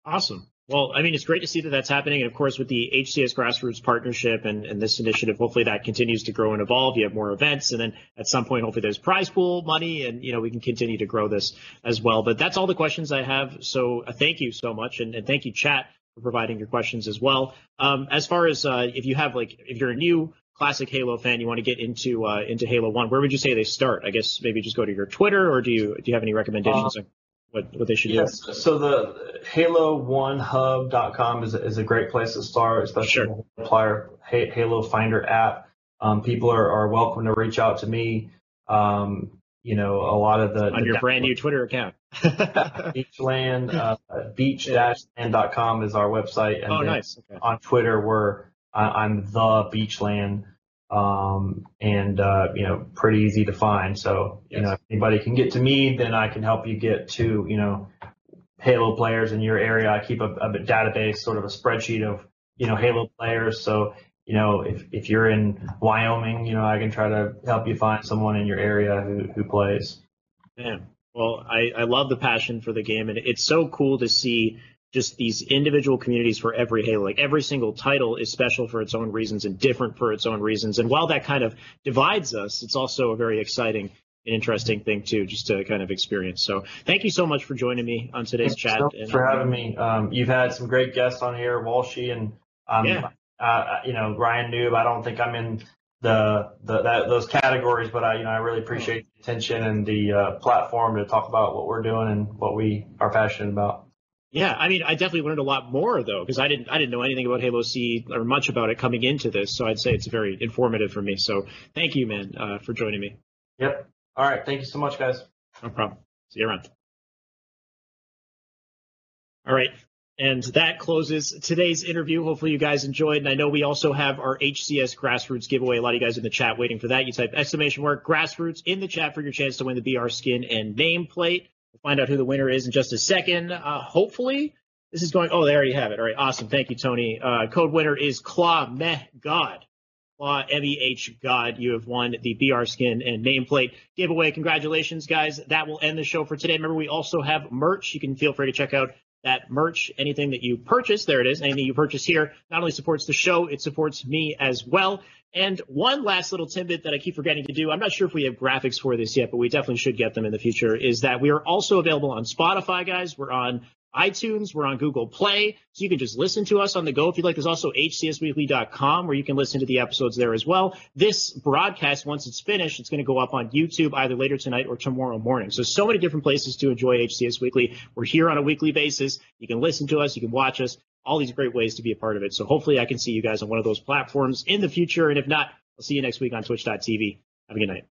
Awesome. Well, I mean, it's great to see that that's happening. And of course, with the HCS Grassroots Partnership and, and this initiative, hopefully that continues to grow and evolve. You have more events. And then at some point, hopefully there's prize pool money and, you know, we can continue to grow this as well. But that's all the questions I have. So uh, thank you so much. And, and thank you, chat, for providing your questions as well. Um, as far as uh, if you have like, if you're a new classic Halo fan, you want to get into uh, into Halo One, where would you say they start? I guess maybe just go to your Twitter, or do you do you have any recommendations on what what they should do? Yes. So the Halo1Hub.com is, is a great place to start, especially Sure. the player Halo Finder app. Um, people are, are welcome to reach out to me. Um, you know, a lot of the on the your brand new Twitter account. Beachland, uh, beach-land.com is our website. And oh, nice. Okay. on Twitter, we're I, I'm the Beachland, um, and uh, you know, pretty easy to find. So you Yes. know, if anybody can get to me, then I can help you get to you know, Halo players in your area. I keep a, a database, sort of a spreadsheet of you know Halo players. So you know, if if you're in Wyoming, you know, I can try to help you find someone in your area who who plays. Man, well, I, I love the passion for the game, and it's so cool to see just these individual communities for every Halo. Like every single title is special for its own reasons and different for its own reasons. And while that kind of divides us, it's also a very exciting and interesting thing too, just to kind of experience. So thank you so much for joining me on today's Thanks chat. so and- for having me. Um, you've had some great guests on here, Walshy, and I'm Yeah. uh, you know, Ryanoob. I don't think I'm in the, the that, those categories, but I, you know, I really appreciate the attention and the uh, platform to talk about what we're doing and what we are passionate about. Yeah, I mean, I definitely learned a lot more though, because I didn't I didn't know anything about Halo C or much about it coming into this. So I'd say it's very informative for me. So thank you, man, uh, for joining me. Yep. All right. Thank you so much, guys. No problem. See you around. All right. And that closes today's interview. Hopefully you guys enjoyed. And I know we also have our HCS grassroots giveaway. A lot of you guys in the chat waiting for that. You type exclamation mark grassroots in the chat for your chance to win the BR skin and nameplate. We'll find out who the winner is in just a second. Uh, hopefully this is going. Oh, there you have it. All right. Awesome. Thank you, Tony. Uh, code winner is Claw Meh God. Claw M E H God. You have won the BR skin and nameplate giveaway. Congratulations, guys. That will end the show for today. Remember, we also have merch. You can feel free to check out that merch, anything that you purchase, there it is. Anything you purchase here not only supports the show, it supports me as well. And one last little tidbit that I keep forgetting to do, I'm not sure if we have graphics for this yet, but we definitely should get them in the future, is that we are also available on Spotify, guys. We're on iTunes, we're on Google Play, so you can just listen to us on the go if you'd like. There's also hcsweekly.com where you can listen to the episodes there as well. This broadcast, once it's finished, it's going to go up on YouTube either later tonight or tomorrow morning. So, so many different places to enjoy HCS Weekly. We're here on a weekly basis. You can listen to us, you can watch us, all these great ways to be a part of it. So, hopefully, I can see you guys on one of those platforms in the future. And if not, I'll see you next week on twitch.tv. Have a good night.